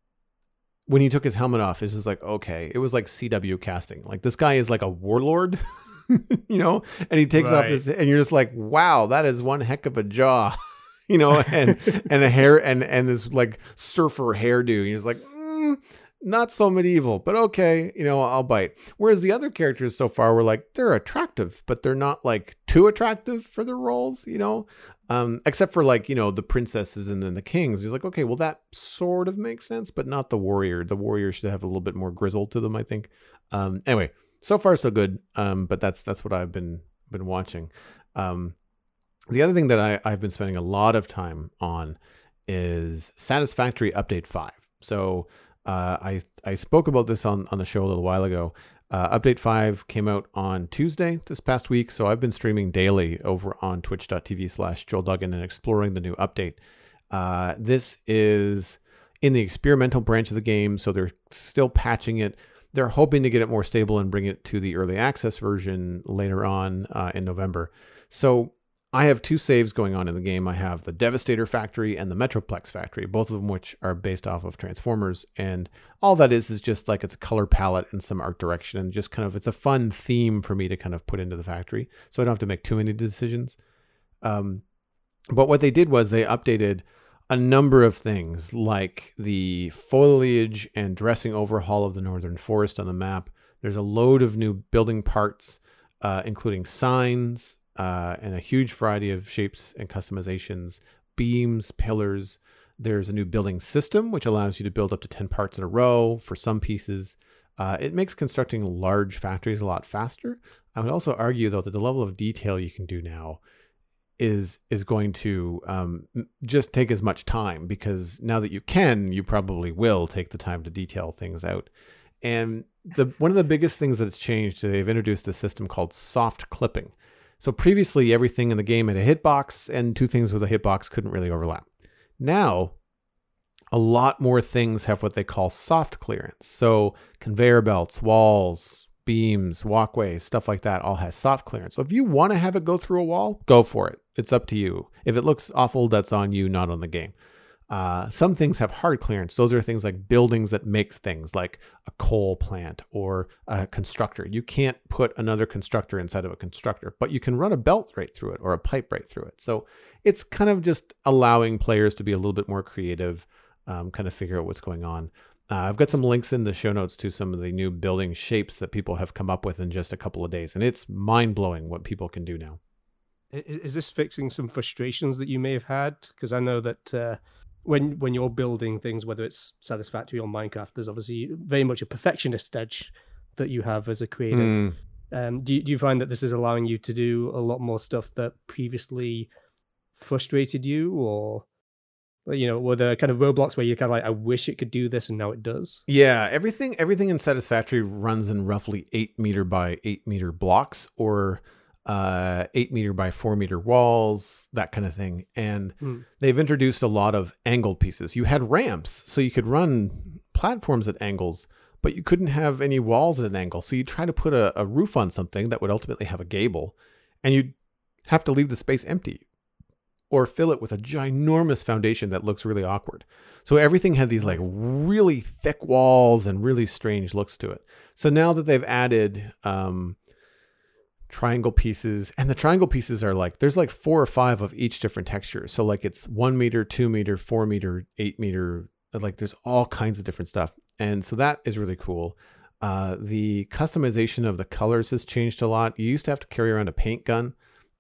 when he took his helmet off, it's just like okay, it was like CW casting. Like this guy is like a warlord, you know, and he takes off Right. this, and you're just like, wow, that is one heck of a jaw. You know, and and a hair and and this like surfer hairdo. You're just like, mm, not so medieval, but okay, you know, I'll bite. Whereas the other characters so far were like they're attractive, but they're not like too attractive for the roles, you know. Um, except for like you know the princesses and then the kings. He's like, okay, well that sort of makes sense, but not the warrior. The warrior should have a little bit more grizzle to them, I think. Um, anyway, so far so good. Um, but that's that's what I've been been watching. Um, the other thing that I, I've been spending a lot of time on is Satisfactory Update Five. So Uh, I I spoke about this on on the show a little while ago. Uh, update 5 came out on Tuesday this past week, so I've been streaming daily over on twitch.tv slash Joel Duggan and exploring the new update. Uh, this is in the experimental branch of the game, so they're still patching it. They're hoping to get it more stable and bring it to the early access version later on uh, in November. So I have two saves going on in the game. I have the Devastator Factory and the Metroplex Factory, both of them which are based off of Transformers. And all that is is just like it's a color palette and some art direction, and just kind of it's a fun theme for me to kind of put into the factory, so I don't have to make too many decisions. Um, but what they did was they updated a number of things, like the foliage and dressing overhaul of the northern forest on the map. There's a load of new building parts, uh, including signs, uh, and a huge variety of shapes and customizations, beams, pillars. There's a new building system, which allows you to build up to 10 parts in a row for some pieces. Uh, it makes constructing large factories a lot faster. I would also argue, though, that the level of detail you can do now is is going to um, just take as much time because now that you can, you probably will take the time to detail things out. And the one of the biggest things that's changed, they've introduced a system called soft clipping, so previously, everything in the game had a hitbox, and two things with a hitbox couldn't really overlap. Now, a lot more things have what they call soft clearance. So conveyor belts, walls, beams, walkways, stuff like that all has soft clearance. So if you want to have it go through a wall, go for it. It's up to you. If it looks awful, that's on you, not on the game. Uh, some things have hard clearance. Those are things like buildings that make things like a coal plant or a constructor. You can't put another constructor inside of a constructor, but you can run a belt right through it or a pipe right through it. So it's kind of just allowing players to be a little bit more creative, um, kind of figure out what's going on. Uh, I've got some links in the show notes to some of the new building shapes that people have come up with in just a couple of days, and it's mind blowing what people can do now. Is this fixing some frustrations that you may have had? Because I know that. Uh when when you're building things, whether it's Satisfactory or Minecraft, there's obviously very much a perfectionist edge that you have as a creative. Mm. Um, do do you find that this is allowing you to do a lot more stuff that previously frustrated you, or you know, were there kind of roadblocks where you're kind of like, I wish it could do this, and now it does? Yeah, everything everything in Satisfactory runs in roughly eight meter by eight meter blocks, or uh, eight meter by four meter walls, that kind of thing. And mm. they've introduced a lot of angled pieces. You had ramps, so you could run platforms at angles, but you couldn't have any walls at an angle. So you try to put a, a roof on something that would ultimately have a gable, and you'd have to leave the space empty or fill it with a ginormous foundation that looks really awkward. So everything had these like really thick walls and really strange looks to it. So now that they've added um, triangle pieces and the triangle pieces are like there's like four or five of each different texture. So like it's one meter two meter four meter eight meter like there's all kinds of different stuff. And so that is really cool. Uh, the customization of the colors has changed a lot. You used to have to carry around a paint gun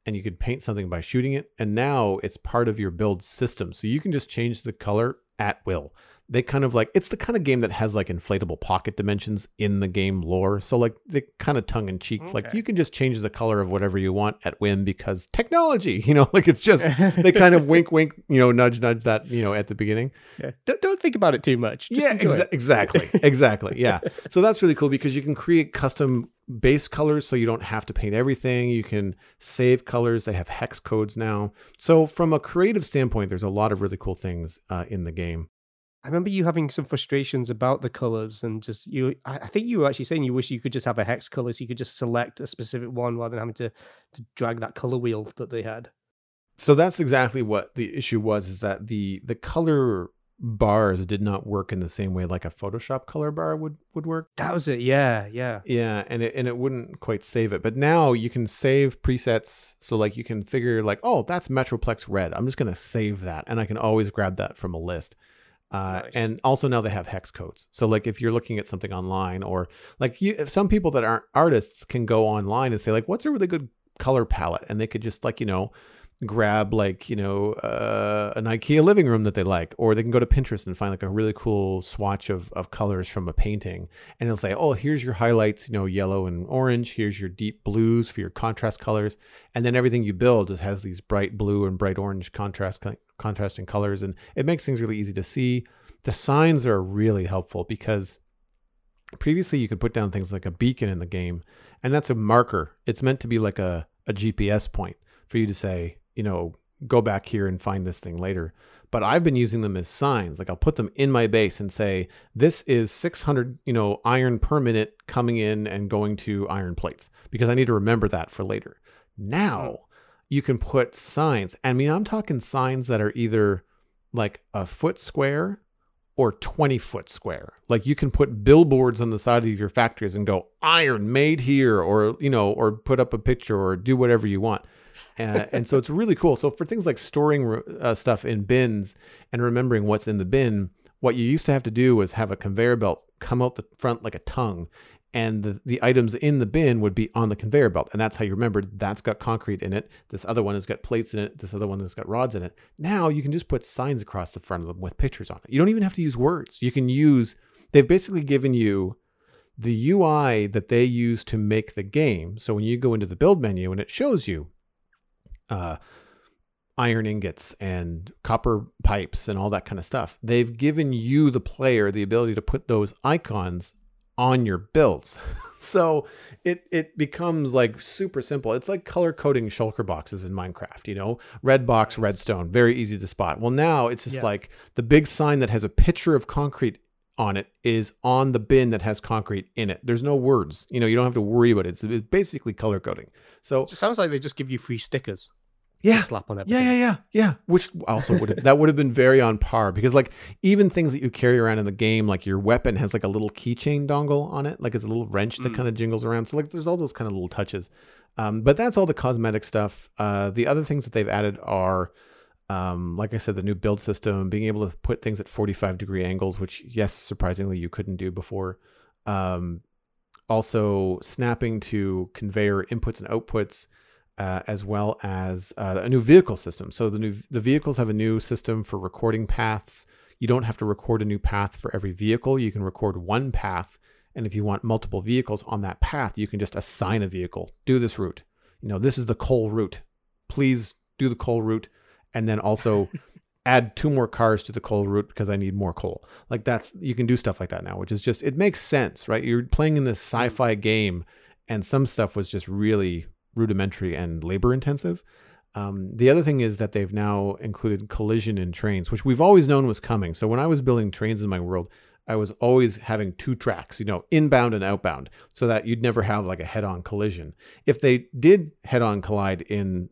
and you could paint something by shooting it and now it's part of your build system. So you can just change the color at will they kind of like it's the kind of game that has like inflatable pocket dimensions in the game lore. So like they kind of tongue in cheek, okay. like you can just change the color of whatever you want at whim because technology, you know, like it's just they kind of wink, wink, you know, nudge, nudge that, you know, at the beginning. Yeah, don't don't think about it too much. Just yeah, exa- exactly, exactly. Yeah, so that's really cool because you can create custom base colors so you don't have to paint everything. You can save colors. They have hex codes now. So from a creative standpoint, there's a lot of really cool things uh, in the game. I remember you having some frustrations about the colors and just you. I, think you were actually saying you wish you could just have a hex color, so you could just select a specific one rather than having to to drag that color wheel that they had. So that's exactly what the issue was: is that the the color bars did not work in the same way like a Photoshop color bar would would work. That was it. Yeah, yeah, yeah, and it and it wouldn't quite save it. But now you can save presets, so like you can figure like, oh, that's Metroplex red. I'm just gonna save that, and I can always grab that from a list. Uh, nice. And also now they have hex codes. So like if you're looking at something online or like you, some people that aren't artists can go online and say like, what's a really good color palette? And they could just like, you know, grab like, you know, uh, an IKEA living room that they like, or they can go to Pinterest and find like a really cool swatch of, of colors from a painting. And it'll say, oh, here's your highlights, you know, yellow and orange. Here's your deep blues for your contrast colors. And then everything you build just has these bright blue and bright orange contrast contrasting colors and it makes things really easy to see the signs are really helpful because previously you could put down things like a beacon in the game, and that's a marker. It's meant to be like a, a GPS point for you to say, you know, go back here and find this thing later. But I've been using them as signs. Like I'll put them in my base and say, this is 600, you know, iron per minute coming in and going to iron plates because I need to remember that for later. Now you can put signs. I mean, I'm talking signs that are either like a foot square or 20 foot square. Like you can put billboards on the side of your factories and go iron made here or you know or put up a picture or do whatever you want. Uh, and so it's really cool. So for things like storing uh, stuff in bins and remembering what's in the bin, what you used to have to do was have a conveyor belt come out the front like a tongue and the, the items in the bin would be on the conveyor belt. And that's how you remembered that's got concrete in it. This other one has got plates in it. This other one has got rods in it. Now you can just put signs across the front of them with pictures on it. You don't even have to use words. You can use, they've basically given you the UI that they use to make the game. So when you go into the build menu and it shows you uh, iron ingots and copper pipes and all that kind of stuff, they've given you, the player, the ability to put those icons on your builds. so it it becomes like super simple. It's like color coding shulker boxes in Minecraft, you know? Red box, redstone, very easy to spot. Well, now it's just yeah. like the big sign that has a picture of concrete on it is on the bin that has concrete in it. There's no words. You know, you don't have to worry about it. It's, it's basically color coding. So it sounds like they just give you free stickers yeah slap on everything. Yeah, yeah, yeah, yeah. Which also would have, that would have been very on par because like even things that you carry around in the game, like your weapon has like a little keychain dongle on it, like it's a little wrench that mm. kind of jingles around. So like there's all those kind of little touches. Um, but that's all the cosmetic stuff. Uh, the other things that they've added are, um, like I said, the new build system, being able to put things at 45 degree angles, which yes, surprisingly you couldn't do before. Um, also snapping to conveyor inputs and outputs uh, as well as uh, a new vehicle system. So the new the vehicles have a new system for recording paths. You don't have to record a new path for every vehicle. You can record one path, and if you want multiple vehicles on that path, you can just assign a vehicle. Do this route. You know, this is the coal route. Please do the coal route, and then also add two more cars to the coal route because I need more coal. Like that's you can do stuff like that now, which is just it makes sense, right? You're playing in this sci-fi game, and some stuff was just really rudimentary and labor intensive. Um, the other thing is that they've now included collision in trains, which we've always known was coming. So when I was building trains in my world, I was always having two tracks, you know, inbound and outbound, so that you'd never have like a head on collision. If they did head on collide in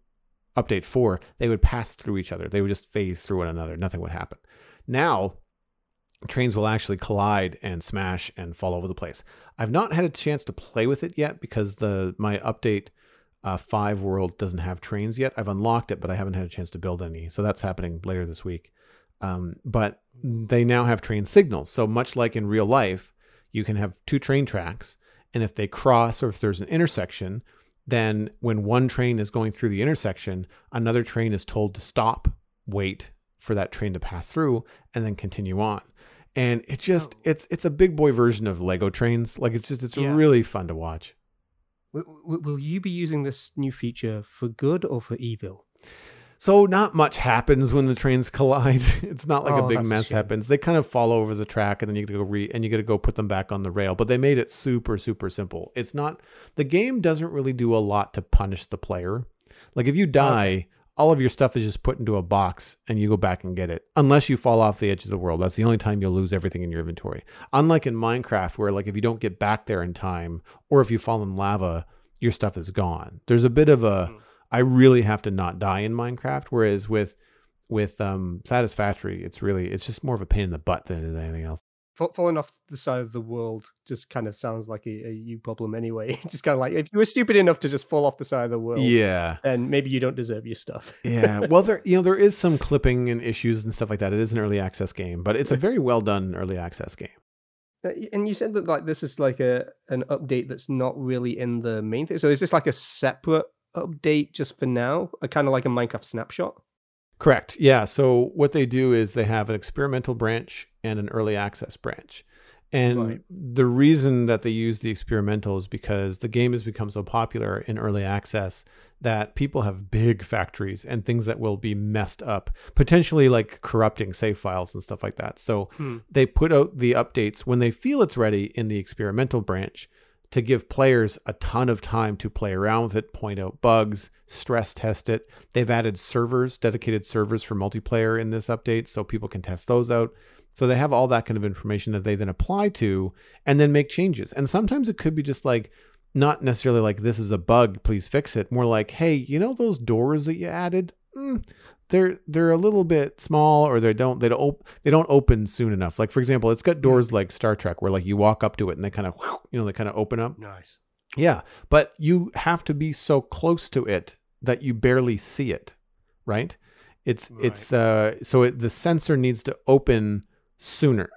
update four, they would pass through each other. They would just phase through one another. Nothing would happen. Now, trains will actually collide and smash and fall over the place. I've not had a chance to play with it yet because the my update uh, 5 world doesn't have trains yet. I've unlocked it, but I haven't had a chance to build any. So that's happening later this week. Um, but they now have train signals. So much like in real life, you can have two train tracks. And if they cross or if there's an intersection, then when one train is going through the intersection, another train is told to stop, wait for that train to pass through, and then continue on. And it just oh. it's it's a big boy version of Lego trains. Like it's just it's yeah. really fun to watch. W- will you be using this new feature for good or for evil? So not much happens when the trains collide. It's not like oh, a big mess a happens. They kind of fall over the track, and then you got to go re and you got to go put them back on the rail. But they made it super super simple. It's not the game doesn't really do a lot to punish the player. Like if you die, okay. All of your stuff is just put into a box, and you go back and get it. Unless you fall off the edge of the world, that's the only time you'll lose everything in your inventory. Unlike in Minecraft, where like if you don't get back there in time, or if you fall in lava, your stuff is gone. There's a bit of a mm. I really have to not die in Minecraft, whereas with with um, Satisfactory, it's really it's just more of a pain in the butt than it is anything else. Falling off the side of the world just kind of sounds like a, a you problem anyway. just kind of like if you were stupid enough to just fall off the side of the world, yeah, and maybe you don't deserve your stuff. yeah, well, there you know there is some clipping and issues and stuff like that. It is an early access game, but it's a very well done early access game. Uh, and you said that like this is like a an update that's not really in the main thing. So is this like a separate update just for now, a kind of like a Minecraft snapshot? Correct. Yeah. So what they do is they have an experimental branch and an early access branch. And right. the reason that they use the experimental is because the game has become so popular in early access that people have big factories and things that will be messed up, potentially like corrupting save files and stuff like that. So Hmm. they put out the updates when they feel it's ready in the experimental branch to give players a ton of time to play around with it, point out bugs, stress test it. They've added servers, dedicated servers for multiplayer in this update so people can test those out. So they have all that kind of information that they then apply to and then make changes. And sometimes it could be just like not necessarily like this is a bug, please fix it. More like, hey, you know those doors that you added? Mm, they're they're a little bit small, or they don't they don't op- they don't open soon enough. Like for example, it's got doors like Star Trek, where like you walk up to it and they kind of you know they kind of open up. Nice. Yeah, but you have to be so close to it that you barely see it, right? It's it's uh so it, the sensor needs to open sooner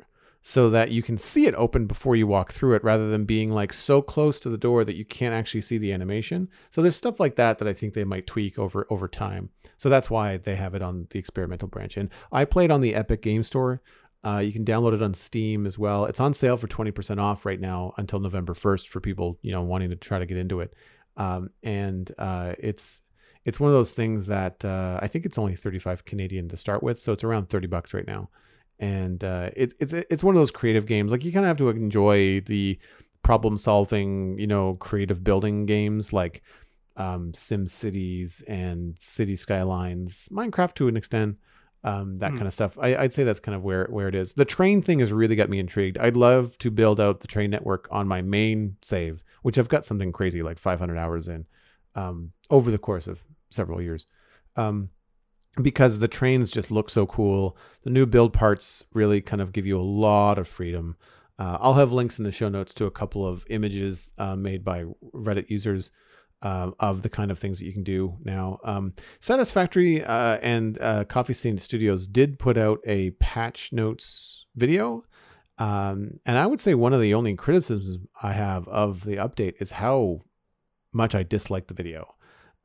so that you can see it open before you walk through it rather than being like so close to the door that you can't actually see the animation. So there's stuff like that that I think they might tweak over over time. So that's why they have it on the experimental branch. And I played on the Epic Game Store. Uh, you can download it on Steam as well. It's on sale for 20% off right now until November 1st for people, you know, wanting to try to get into it. Um, and uh, it's it's one of those things that uh, I think it's only 35 Canadian to start with, so it's around 30 bucks right now. And uh, it, it's it's one of those creative games. Like you kind of have to enjoy the problem solving, you know, creative building games like um, Sim Cities and City Skylines, Minecraft to an extent um, that Hmm. kind of stuff. I, I'd say that's kind of where where it is. The train thing has really got me intrigued. I'd love to build out the train network on my main save, which I've got something crazy like 500 hours in um, over the course of several years. Um, because the trains just look so cool. The new build parts really kind of give you a lot of freedom. Uh, I'll have links in the show notes to a couple of images uh, made by Reddit users uh, of the kind of things that you can do now. Um, Satisfactory uh, and uh, Coffee Stain Studios did put out a patch notes video. Um, and I would say one of the only criticisms I have of the update is how much I dislike the video.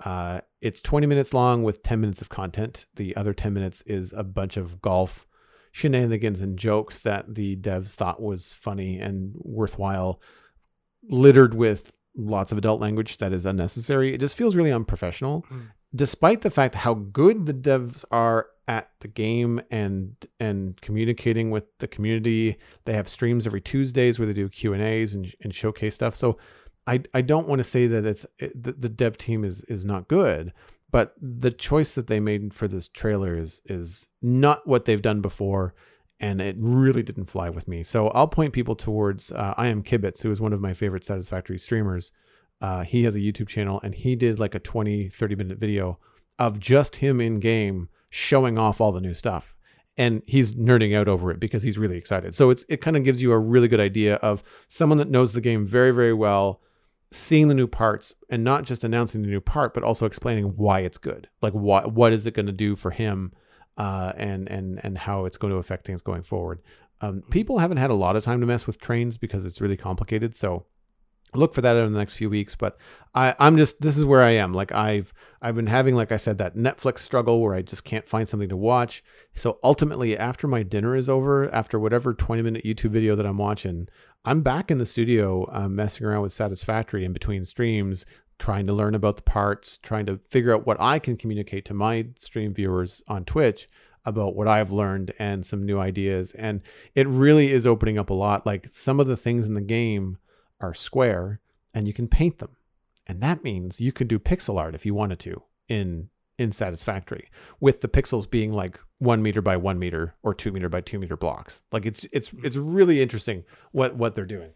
Uh, it's 20 minutes long with 10 minutes of content. The other 10 minutes is a bunch of golf shenanigans and jokes that the devs thought was funny and worthwhile, littered with lots of adult language that is unnecessary. It just feels really unprofessional, Mm. despite the fact how good the devs are at the game and and communicating with the community. They have streams every Tuesdays where they do Q and A's and and showcase stuff. So I I don't want to say that it's it, the, the dev team is is not good, but the choice that they made for this trailer is is not what they've done before, and it really didn't fly with me. So I'll point people towards uh, I am Kibitz, who is one of my favorite Satisfactory streamers. Uh, he has a YouTube channel, and he did like a 20, 30 minute video of just him in game showing off all the new stuff. And he's nerding out over it because he's really excited. So it's it kind of gives you a really good idea of someone that knows the game very, very well, seeing the new parts and not just announcing the new part, but also explaining why it's good. Like what what is it going to do for him, uh, and and and how it's going to affect things going forward. Um, people haven't had a lot of time to mess with trains because it's really complicated. So look for that in the next few weeks. But I, I'm just this is where I am. Like I've I've been having, like I said, that Netflix struggle where I just can't find something to watch. So ultimately, after my dinner is over, after whatever 20 minute YouTube video that I'm watching, I'm back in the studio um, messing around with Satisfactory in between streams, trying to learn about the parts, trying to figure out what I can communicate to my stream viewers on Twitch about what I've learned and some new ideas. And it really is opening up a lot. Like some of the things in the game are square and you can paint them. And that means you could do pixel art if you wanted to in in Satisfactory, with the pixels being like one meter by one meter or two meter by two meter blocks. Like it's it's it's really interesting what what they're doing.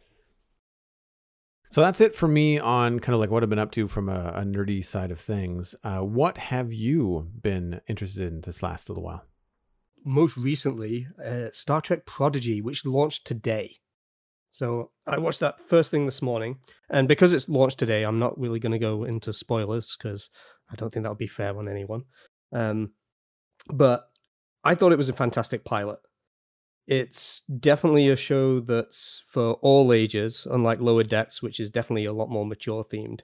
So that's it for me on kind of like what I've been up to from a, a nerdy side of things. Uh, what have you been interested in this last little while? Most recently, uh, Star Trek Prodigy, which launched today. So I watched that first thing this morning, and because it's launched today, I'm not really going to go into spoilers because I don't think that would be fair on anyone. Um, but I thought it was a fantastic pilot. It's definitely a show that's for all ages, unlike Lower Decks, which is definitely a lot more mature themed,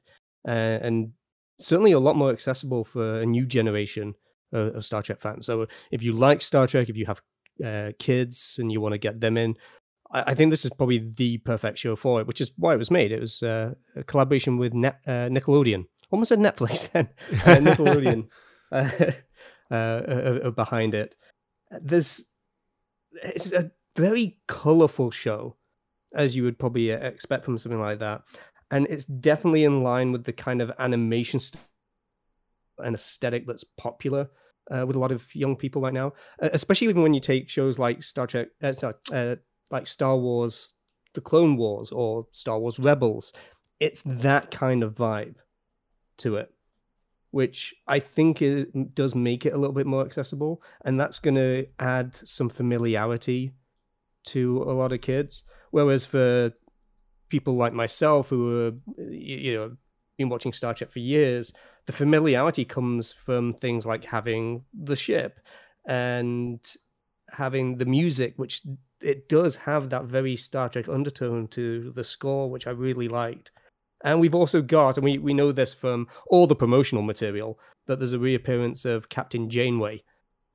uh, and certainly a lot more accessible for a new generation of, of Star Trek fans. So if you like Star Trek, if you have uh, kids and you want to get them in, I, I think this is probably the perfect show for it, which is why it was made. It was uh, a collaboration with ne- uh, Nickelodeon, almost a Netflix then, uh, Nickelodeon uh, uh, behind it. There's it's a very colorful show, as you would probably expect from something like that, and it's definitely in line with the kind of animation st- and aesthetic that's popular uh, with a lot of young people right now, uh, especially even when you take shows like Star Trek, uh, uh, like Star Wars, The Clone Wars, or Star Wars Rebels. It's that kind of vibe to it, which I think is, does make it a little bit more accessible, and that's going to add some familiarity to a lot of kids. Whereas for people like myself who are, you know, been watching Star Trek for years, the familiarity comes from things like having the ship and having the music, which it does have that very Star Trek undertone to the score, which I really liked. And we've also got, and we, we know this from all the promotional material, that there's a reappearance of Captain Janeway,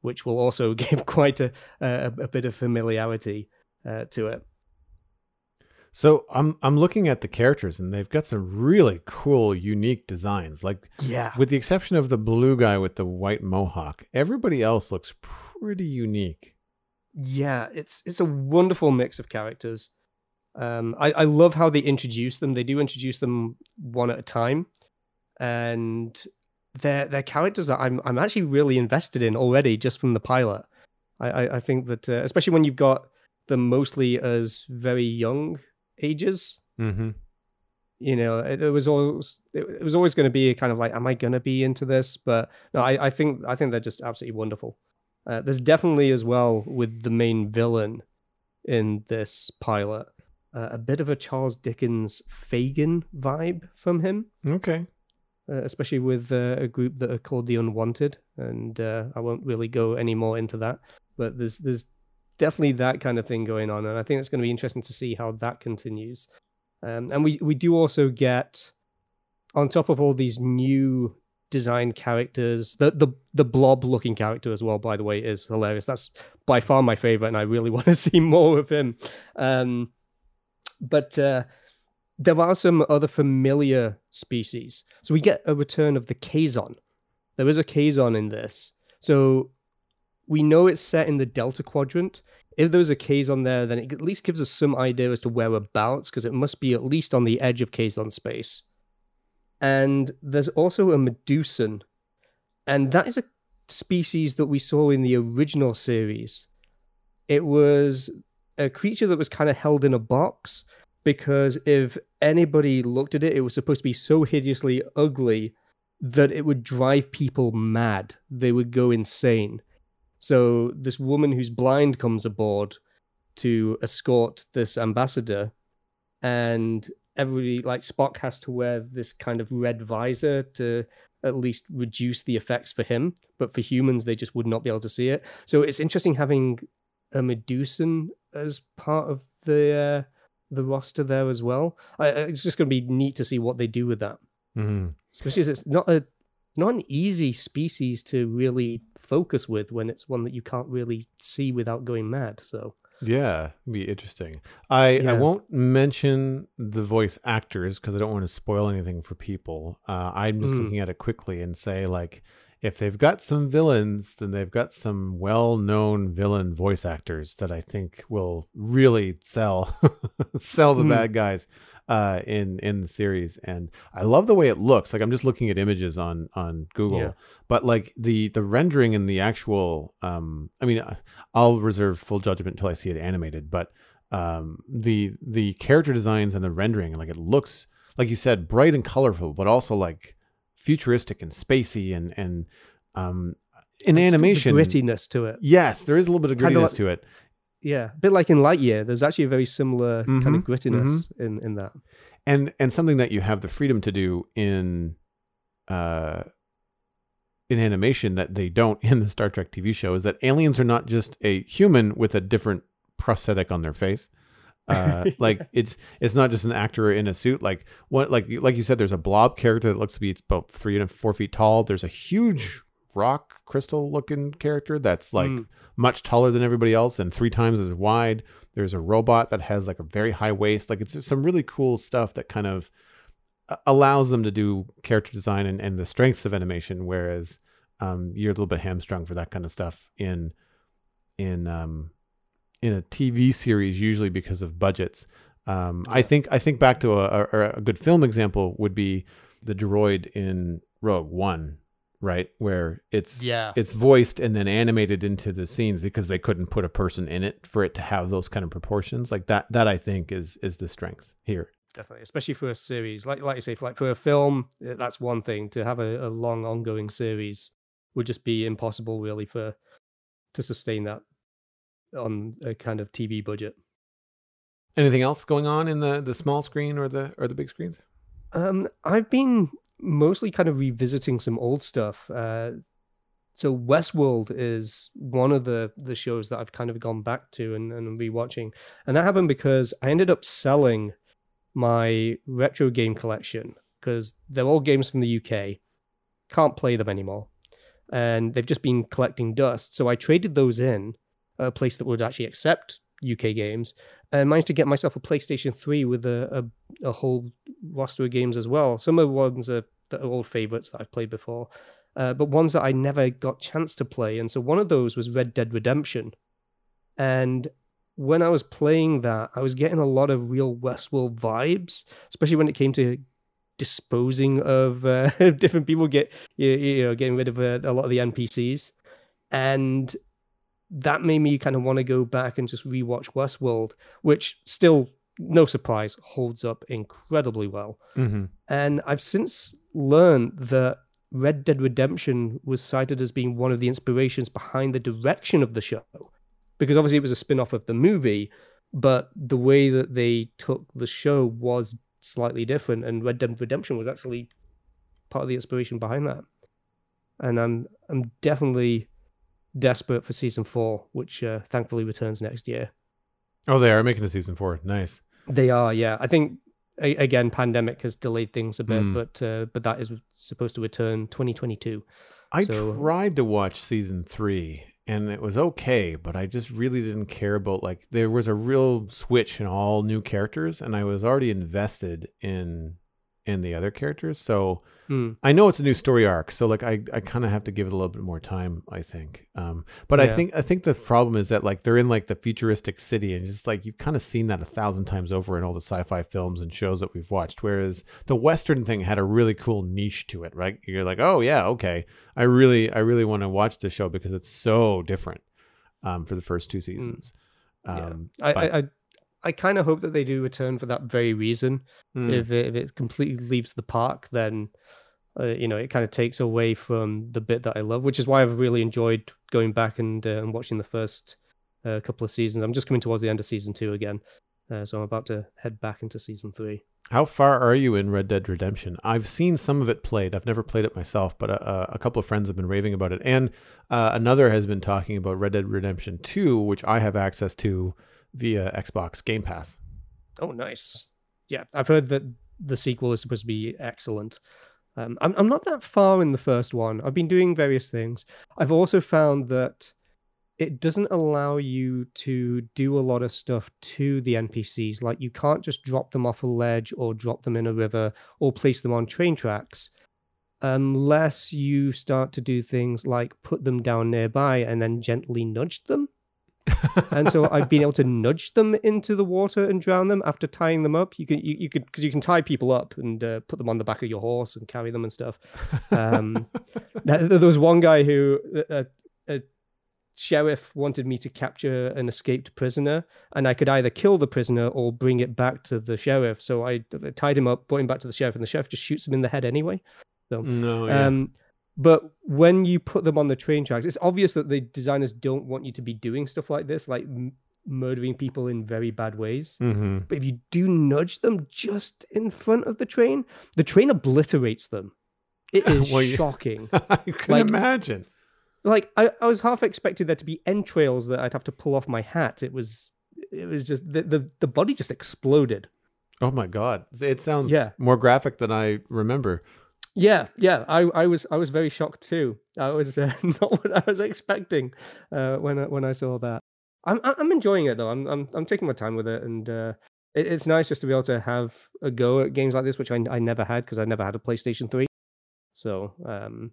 which will also give quite a, a, a bit of familiarity uh, to it. So I'm I'm looking at the characters and they've got some really cool, unique designs. Like yeah, with the exception of the blue guy with the white mohawk, everybody else looks pretty unique. Yeah, it's it's a wonderful mix of characters. Um, I, I love how they introduce them. They do introduce them one at a time, and they're they're characters that I'm I'm actually really invested in already just from the pilot. I I, I think that uh, especially when you've got them mostly as very young ages. Mm-hmm. You know, it, it was always it, it was always going to be kind of like, am I going to be into this? But no, I, I think I think they're just absolutely wonderful. Uh, there's definitely as well with the main villain in this pilot uh, a bit of a Charles Dickens Fagin vibe from him. Okay. Uh, especially with uh, a group that are called the Unwanted, and uh, I won't really go any more into that. But there's there's definitely that kind of thing going on, and I think it's going to be interesting to see how that continues. Um, and we we do also get on top of all these new design characters, the the the blob looking character as well. By the way, is hilarious. That's by far my favorite, and I really want to see more of him. Um, but uh, there are some other familiar species. So we get a return of the Kazon. There is a Kazon in this. So we know it's set in the Delta Quadrant. If there's a Kazon there, then it at least gives us some idea as to whereabouts, because it must be at least on the edge of Kazon space. And there's also a Medusan, and that is a species that we saw in the original series. It was a creature that was kind of held in a box because if anybody looked at it, it was supposed to be so hideously ugly that it would drive people mad. They would go insane. So this woman who's blind comes aboard to escort this ambassador, and everybody like Spock has to wear this kind of red visor to at least reduce the effects for him. But for humans, they just would not be able to see it. So it's interesting having a Medusan as part of the uh, the roster there as well. I, it's just going to be neat to see what they do with that. Mm-hmm. Especially as it's not a not an easy species to really focus with when it's one that you can't really see without going mad. So yeah, be interesting. I yeah. I won't mention the voice actors because I don't want to spoil anything for people. Uh, I'm just mm. looking at it quickly and say like if they've got some villains, then they've got some well-known villain voice actors that I think will really sell sell the mm. bad guys uh, in in the series. And I love the way it looks. Like I'm just looking at images on on Google, yeah. but like the the rendering and the actual. Um, I mean, I'll reserve full judgment until I see it animated, but um, the the character designs and the rendering, like it looks like you said, bright and colorful, but also like futuristic and spacey and and um in it's animation grittiness to it. Yes, there is a little bit of grittiness like, to it. Yeah, a bit like in Lightyear. There's actually a very similar mm-hmm, kind of grittiness mm-hmm. in in that. And and something that you have the freedom to do in uh in animation that they don't in the Star Trek TV show is that aliens are not just a human with a different prosthetic on their face. Uh, like it's it's not just an actor in a suit. Like what like like you said, there's a blob character that looks to be about three and four feet tall. There's a huge rock crystal looking character that's like mm. much taller than everybody else and three times as wide. There's a robot that has like a very high waist. Like it's some really cool stuff that kind of allows them to do character design and, and the strengths of animation, whereas um, you're a little bit hamstrung for that kind of stuff in in um, in a TV series, usually because of budgets. Um, I think I think back to a, a, a, good film example would be the droid in Rogue One, right, where it's yeah. it's voiced and then animated into the scenes because they couldn't put a person in it for it to have those kind of proportions. Like that, that I think is is the strength here. Definitely, especially for a series, like like you say, for like for a film, eh, that's one thing. To have a, a long ongoing series would just be impossible, really, for to sustain that on a kind of TV budget. Anything else going on in the the small screen or the or the big screens? Um, I've been mostly kind of revisiting some old stuff. Uh, so Westworld is one of the the shows that I've kind of gone back to and, and rewatching, and that happened because I ended up selling my retro game collection because they're all games from the UK. Can't play them anymore, and they've just been collecting dust. So I traded those in a place that would actually accept UK games, and managed to get myself a PlayStation 3 with a, a, a whole roster of games as well. Some of the ones are, that are old favorites that I've played before, uh, but ones that I never got chance to play. And so one of those was Red Dead Redemption. And when I was playing that, I was getting a lot of real Westworld vibes, especially when it came to disposing of uh, different people, get you, know, getting rid of uh, a lot of the NPCs. And that made me kind of want to go back and just rewatch Westworld, which still, no surprise, holds up incredibly well. Mm-hmm. And I've since learned that Red Dead Redemption was cited as being one of the inspirations behind the direction of the show. Because obviously it was a spin off of the movie, but the way that they took the show was slightly different. And Red Dead Redemption was actually part of the inspiration behind that. And I'm I'm definitely desperate for season four, which uh, thankfully returns next year. Oh, they are making a season four. Nice. They are, yeah. I think a- again, pandemic has delayed things a bit, mm. but uh, but that is supposed to return 2022. I so... tried to watch season three, and it was okay, but I just really didn't care about like there was a real switch in all new characters, and I was already invested in in the other characters. So mm. I know it's a new story arc. So like I, I kind of have to give it a little bit more time, I think. Um, but yeah. I think I think the problem is that like they're in like the futuristic city and just like you've kind of seen that a thousand times over in all the sci-fi films and shows that we've watched. Whereas the Western thing had a really cool niche to it, right? You're like, oh yeah, okay. I really I really want to watch this show because it's so different um, for the first two hmm. seasons. Mm. Um, yeah. I, but... I, I kind of hope that they do return for that very reason. Mm. If it, if it completely leaves the park, then uh, you know it kind of takes away from the bit that I love, which is why I've really enjoyed going back and uh, and watching the first uh, couple of seasons. I'm just coming towards the end of season two again, uh, so I'm about to head back into season three. How far are you in Red Dead Redemption? I've seen some of it played. I've never played it myself, but a, uh, uh, a couple of friends have been raving about it, and another has been talking about Red Dead Redemption Two, which I have access to via Xbox Game Pass. Oh, nice. Yeah, I've heard that the sequel is supposed to be excellent. Um, I'm I'm not that far in the first one. I've been doing various things. I've also found that it doesn't allow you to do a lot of stuff to the NPCs. Like you can't just drop them off a ledge or drop them in a river or place them on train tracks unless you start to do things like put them down nearby and then gently nudge them and so I've been able to nudge them into the water and drown them after tying them up. You can you, you could because you can tie people up and uh, put them on the back of your horse and carry them and stuff. Um, there, there was one guy who a, a sheriff wanted me to capture an escaped prisoner, and I could either kill the prisoner or bring it back to the sheriff. So I, I tied him up, brought him back to the sheriff, and the sheriff just shoots him in the head anyway. So no, yeah. um, but when you put them on the train tracks, it's obvious that the designers don't want you to be doing stuff like this, like m- murdering people in very bad ways. Mm-hmm. But if you do nudge them just in front of the train, the train obliterates them. It is well, shocking. I can like, imagine. Like I, I was half expected there to be entrails that I'd have to pull off my hat. It was it was just the the, the body just exploded. Oh my god. It sounds yeah. more graphic than I remember. Yeah, yeah, I, I was I was very shocked too. I was uh, not what I was expecting uh, when I, when I saw that. I'm I'm enjoying it though. I'm I'm I'm taking my time with it, and uh, it, it's nice just to be able to have a go at games like this, which I, I never had because I never had a PlayStation 3. So, um,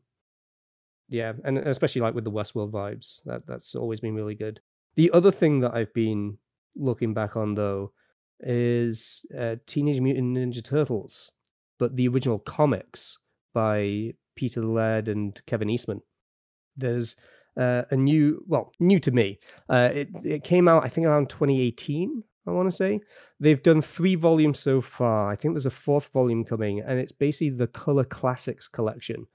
yeah, and especially like with the Westworld vibes, that that's always been really good. The other thing that I've been looking back on though is uh, Teenage Mutant Ninja Turtles, but the original comics by Peter Laird and Kevin Eastman. There's uh, a new, well, new to me. Uh, it it came out I think around 2018. I want to say they've done three volumes so far. I think there's a fourth volume coming, and it's basically the Color Classics collection.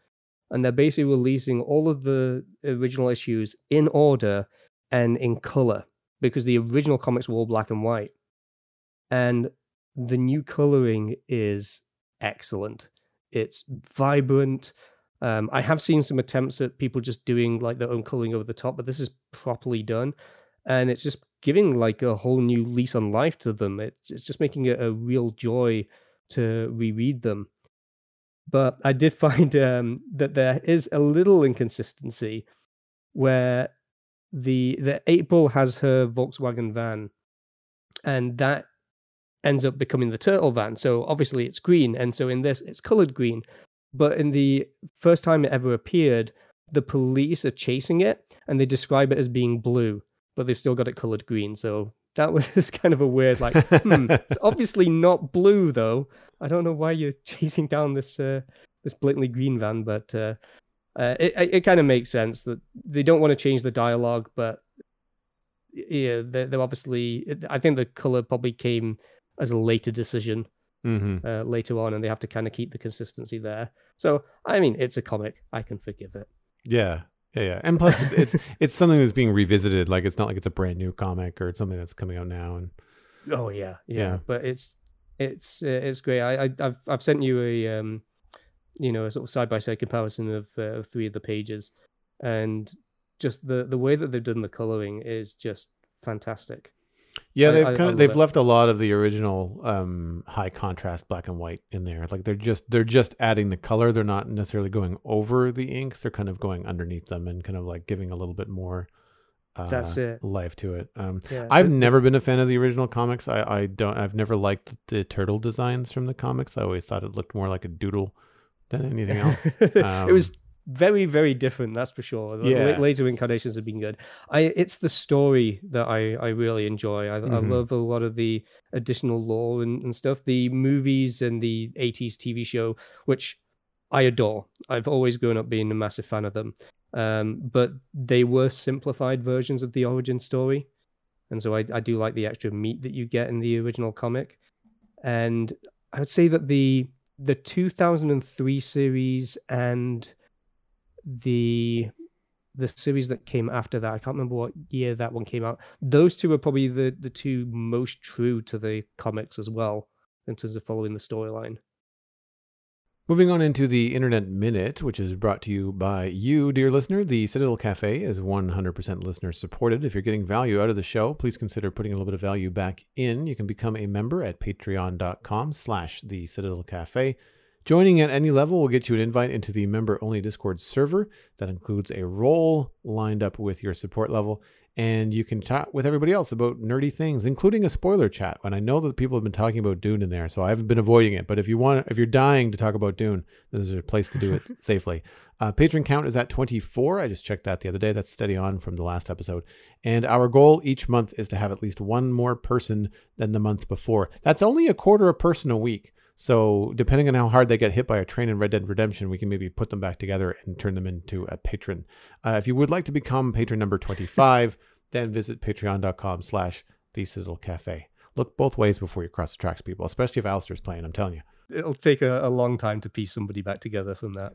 And they're basically releasing all of the original issues in order and in color because the original comics were all black and white. And the new coloring is excellent. It's vibrant. Um, I have seen some attempts at people just doing like their own coloring over the top, but this is properly done, and it's just giving like a whole new lease on life to them. It's it's just making it a real joy to reread them. But I did find um, that there is a little inconsistency where the the April has her Volkswagen van, and that ends up becoming the turtle van. So obviously it's green, and so in this it's colored green. But in the first time it ever appeared, the police are chasing it and they describe it as being blue, but they've still got it colored green. So that was kind of a weird, like, hmm, it's obviously not blue though. I don't know why you're chasing down this uh, this blatantly green van, but uh, uh, it it kind of makes sense that they don't want to change the dialogue, but yeah, they're, they're obviously. I think the color probably came as a later decision Mm-hmm. uh, later on, and they have to kind of keep the consistency there. So, I mean, it's a comic; I can forgive it. Yeah, yeah, yeah. And plus, it's it's something that's being revisited. Like it's not like it's a brand new comic or it's something that's coming out now. And Oh yeah, yeah. Yeah. But it's it's uh, it's great. I, I I've I've sent you a um, you know, a sort of side by side comparison of uh, of three of the pages, and just the the way that they've done the coloring is just fantastic. Yeah, I- they've I- kind of, they've it. left a lot of the original um, high contrast black and white in there. Like they're just they're just adding the color. They're not necessarily going over the inks. They're kind of going underneath them and kind of like giving a little bit more. Uh, That's it. Life to it. Um, Yeah, I've the- never been a fan of the original comics. I, I don't. I've never liked the turtle designs from the comics. I always thought it looked more like a doodle than anything else. it was Um, very very different that's for sure. The Yeah. la- later incarnations have been good. I it's the story that i i really enjoy. I, I Mhm. love a lot of the additional lore and, and stuff. The movies and the 80s tv show which i adore. I've always grown up being a massive fan of them. Um but they were simplified versions of the origin story. And so i, I do like the extra meat that you get in the original comic. And i would say that the the 2003 series and the the series that came after that i can't remember what year that one came out those two are probably the the two most true to the comics as well in terms of following the storyline Moving on into the Internet Minute, which is brought to you by you, dear listener. The Citadel Cafe is 100% listener supported. If you're getting value out of the show, please consider putting a little bit of value back in. You can become a member at patreon.com slash the Citadel Cafe. Joining at any level will get you an invite into the member-only Discord server that includes a role lined up with your support level, and you can chat with everybody else about nerdy things, including a spoiler chat. And I know that people have been talking about Dune in there, so I haven't been avoiding it. But if you want, if you're dying to talk about Dune, this is a place to do it safely. Uh, patron count is at 24. I just checked that the other day. That's steady on from the last episode. And our goal each month is to have at least one more person than the month before. That's only a quarter a person a week. So depending on how hard they get hit by a train in Red Dead Redemption, we can maybe put them back together and turn them into a patron. Uh, if you would like to become patron number 25, then visit patreon.com slash the Citadel Cafe. Look both ways before you cross the tracks, people, especially if Alastair's playing, I'm telling you. it'll take a, a long time to piece somebody back together from that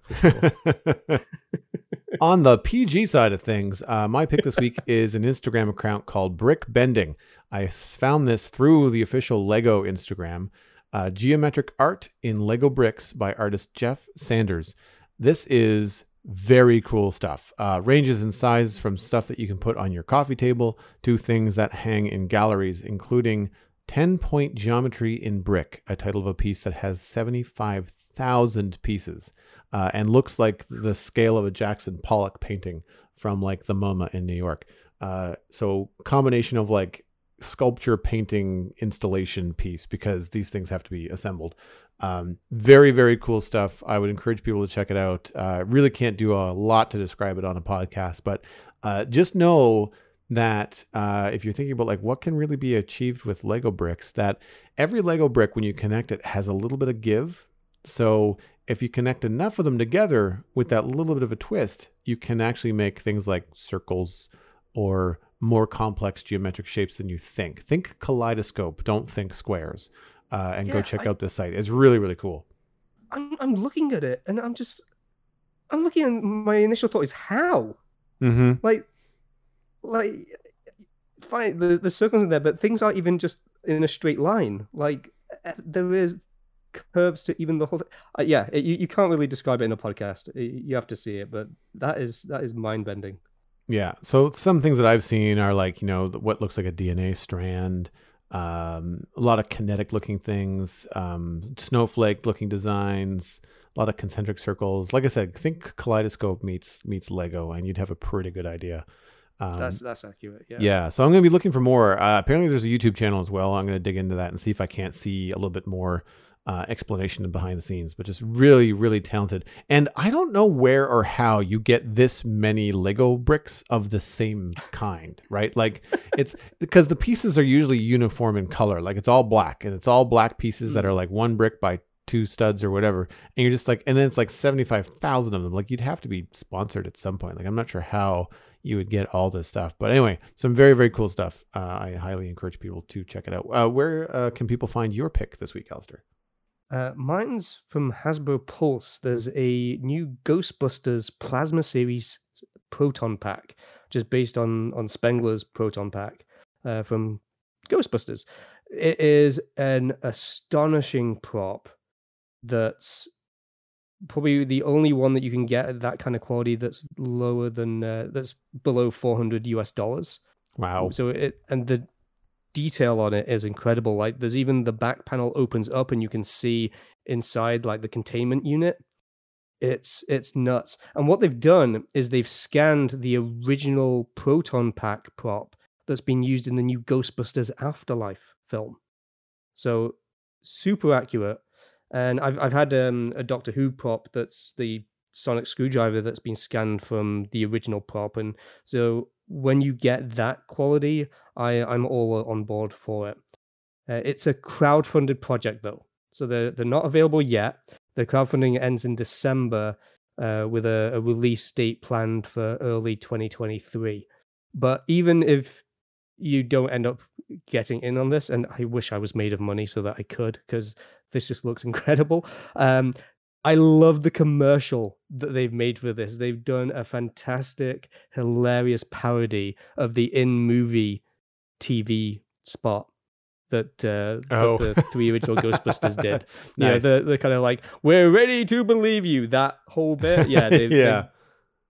sure. On the PG side of things, uh, my pick this week is an Instagram account called Brick Bending. I found this through the official Lego Instagram. Uh, geometric art in Lego bricks by artist Jeff Sanders. This is very cool stuff. Uh, ranges in size from stuff that you can put on your coffee table to things that hang in galleries, including 10 point geometry in brick, a title of a piece that has 75,000 pieces uh, and looks like the scale of a Jackson Pollock painting from like the MoMA in New York. Uh, so combination of like sculpture painting installation piece because these things have to be assembled. Um, very, very cool stuff. I would encourage people to check it out. Uh, really can't do a lot to describe it on a podcast, but uh, just know that uh, if you're thinking about like what can really be achieved with Lego bricks, that every Lego brick, when you connect it, has a little bit of give. So if you connect enough of them together with that little bit of a twist, you can actually make things like circles or more complex geometric shapes than you think. Think kaleidoscope, don't think squares. Uh, and go check I- out this site. It's really, really cool. I'm I'm looking at it and I'm just I'm looking and my initial thought is how Mm-hmm. like like fine the the circles in there but things aren't even just in a straight line like uh, there is curves to even the whole thing. Uh, yeah it, you, you can't really describe it in a podcast you have to see it but that is that is mind-bending Yeah. So some things that I've seen are like, you know, what looks like a DNA strand, um, a lot of kinetic looking things, um, snowflake looking designs, a lot of concentric circles. Like I said, think kaleidoscope meets meets Lego, and you'd have a pretty good idea. Um, that's that's accurate yeah yeah. So I'm going to be looking for more. Uh, apparently, there's a YouTube channel as well. I'm going to dig into that and see if I can't see a little bit more uh, explanation behind the scenes. But just really, really talented. And I don't know where or how you get this many Lego bricks of the same kind, right? Like it's because the pieces are usually uniform in color. Like it's all black and it's all black pieces that are like one brick by two studs or whatever. And you're just like, and then it's like 75,000 of them. Like you'd have to be sponsored at some point. Like I'm not sure how you would get all this stuff. But anyway, some very, very cool stuff. Uh, I highly encourage people to check it out. Uh, where uh, can people find your pick this week, Alastair? Uh, mine's from Hasbro Pulse. There's a new Ghostbusters Plasma Series Proton Pack, just based on on Spengler's Proton Pack uh, from Ghostbusters. It is an astonishing prop. That's probably the only one that you can get at that kind of quality that's lower than uh, that's below 400 US dollars. Wow. So it and the detail on it is incredible. Like there's even the back panel opens up and you can see inside like the containment unit. It's it's nuts. And what they've done is they've scanned the original proton pack prop that's been used in the new Ghostbusters Afterlife film. So super accurate. And I've I've had um, a Doctor Who prop that's the sonic screwdriver that's been scanned from the original prop and so when you get that quality I, I'm all on board for it. Uh, it's a crowd-funded project, though, so they're they're not available yet. The crowdfunding ends in December, uh, with a, a release date planned for early 2023. But even if you don't end up getting in on this, and I wish I was made of money so that I could, because this just looks incredible. Um, I love the commercial that they've made for this. They've done a fantastic, hilarious parody of the in movie TV spot that, uh, that Oh. the three original Ghostbusters did. Yeah, Nice. the the kind of like we're ready to believe you. That whole bit, yeah, Yeah. they've-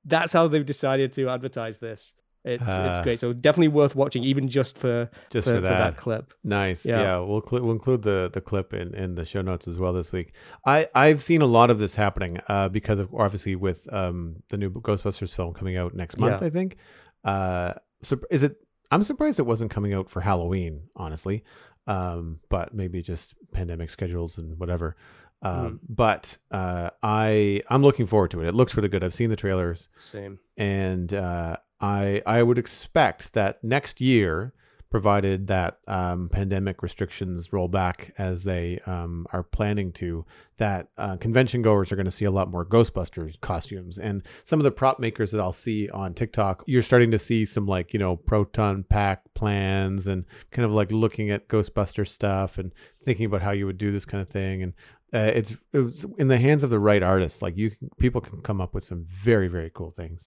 that's how they've decided to advertise this. It's it's Ah. great. So definitely worth watching, even just for Just for, for for that that. clip. Nice. Yeah. Yeah, we'll cl- we'll include the the clip in, in the show notes as well this week. I I've seen a lot of this happening uh, because of obviously with um the new Ghostbusters film coming out next month. Yeah. I think. Uh, so is it? I'm surprised it wasn't coming out for Halloween, honestly. Um, but maybe just pandemic schedules and whatever. Um, but uh, I I'm looking forward to it. It looks really good. I've seen the trailers Same. and uh, I I would expect that next year, provided that um, pandemic restrictions roll back as they um, are planning to, that uh, convention goers are going to see a lot more Ghostbusters costumes, and some of the prop makers that I'll see on TikTok, you're starting to see some like you know proton pack plans and kind of like looking at Ghostbuster stuff and thinking about how you would do this kind of thing and. Uh, it's, it's in the hands of the right artists. Like you, can, people can come up with some very, very cool things.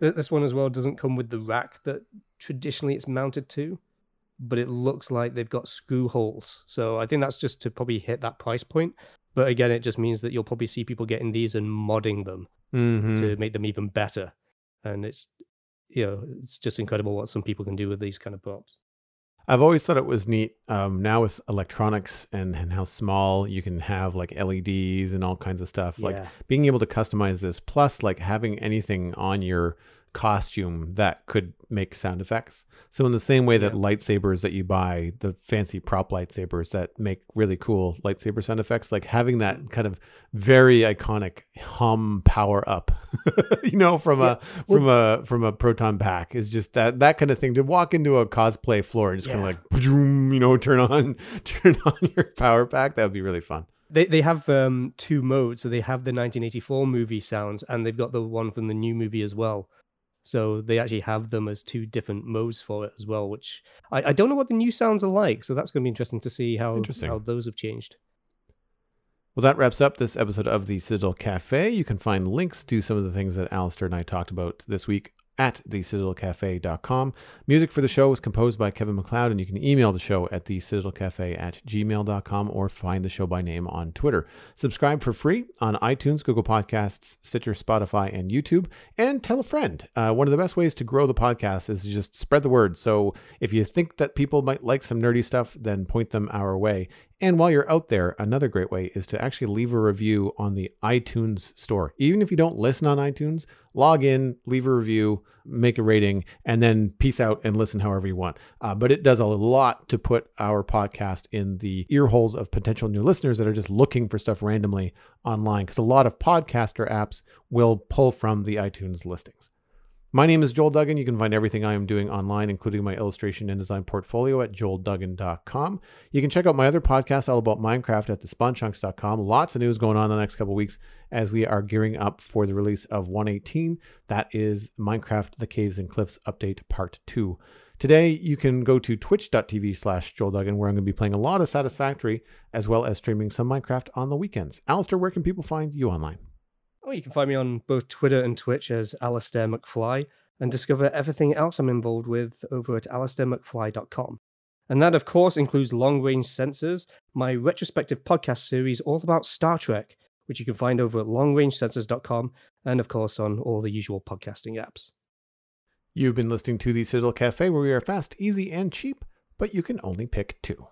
Th- This one as well doesn't come with the rack that traditionally it's mounted to, but it looks like they've got screw holes. So I think that's just to probably hit that price point. But again, it just means that you'll probably see people getting these and modding them Mm-hmm. to make them even better. And it's you know, it's just incredible what some people can do with these kind of props. I've always thought it was neat. Um, now with electronics and, and how small you can have like LEDs and all kinds of stuff, like being able to customize this, plus like having anything on your costume that could make sound effects. So in the same way that Yeah. lightsabers that you buy, the fancy prop lightsabers that make really cool lightsaber sound effects, like having that kind of very iconic hum power up, you know, from a from a from a proton pack is just that that kind of thing to walk into a cosplay floor and just kind of like you know turn on turn on your power pack. That would be really fun. They they have um, two modes. So they have the 1984 movie sounds, and they've got the one from the new movie as well. So they actually have them as two different modes for it as well. Which I, I don't know what the new sounds are like. So that's going to be interesting to see how Interesting. how those have changed. Well, that wraps up this episode of the Citadel Cafe. You can find links to some of the things that Alastair and I talked about this week at thecitadelcafe.com. Music for the show was composed by Kevin MacLeod, and you can email the show at thecitadelcafe at gmail.com or find the show by name on Twitter. Subscribe for free on iTunes, Google Podcasts, Stitcher, Spotify, and YouTube, and tell a friend. Uh, one of the best ways to grow the podcast is just spread the word. So if you think that people might like some nerdy stuff, then point them our way. And while you're out there, another great way is to actually leave a review on the iTunes store. Even if you don't listen on iTunes, log in, leave a review, make a rating, and then peace out and listen however you want. Uh, but it does a lot to put our podcast in the ear holes of potential new listeners that are just looking for stuff randomly online because a lot of podcaster apps will pull from the iTunes listings. My name is Joel Duggan. You can find everything I am doing online, including my illustration and design portfolio at joelduggan.com. You can check out my other podcasts all about Minecraft at thespawnchunks.com. Lots of news going on in the next couple weeks as we are gearing up for the release of 118. That is Minecraft The Caves and Cliffs Update Part 2. Today, you can go to twitch.tv slash Joel Duggan, where I'm going to be playing a lot of Satisfactory, as well as streaming some Minecraft on the weekends. Alastair, where can people find you online? Oh, you can find me on both Twitter and Twitch as Alastair McFly and discover everything else I'm involved with over at alistairmcfly.com. And that, of course, includes Long Range Sensors, my retrospective podcast series all about Star Trek, which you can find over at longrangesensors.com and, of course, on all the usual podcasting apps. You've been listening to the Citadel Cafe, where we are fast, easy, and cheap, but you can only pick two.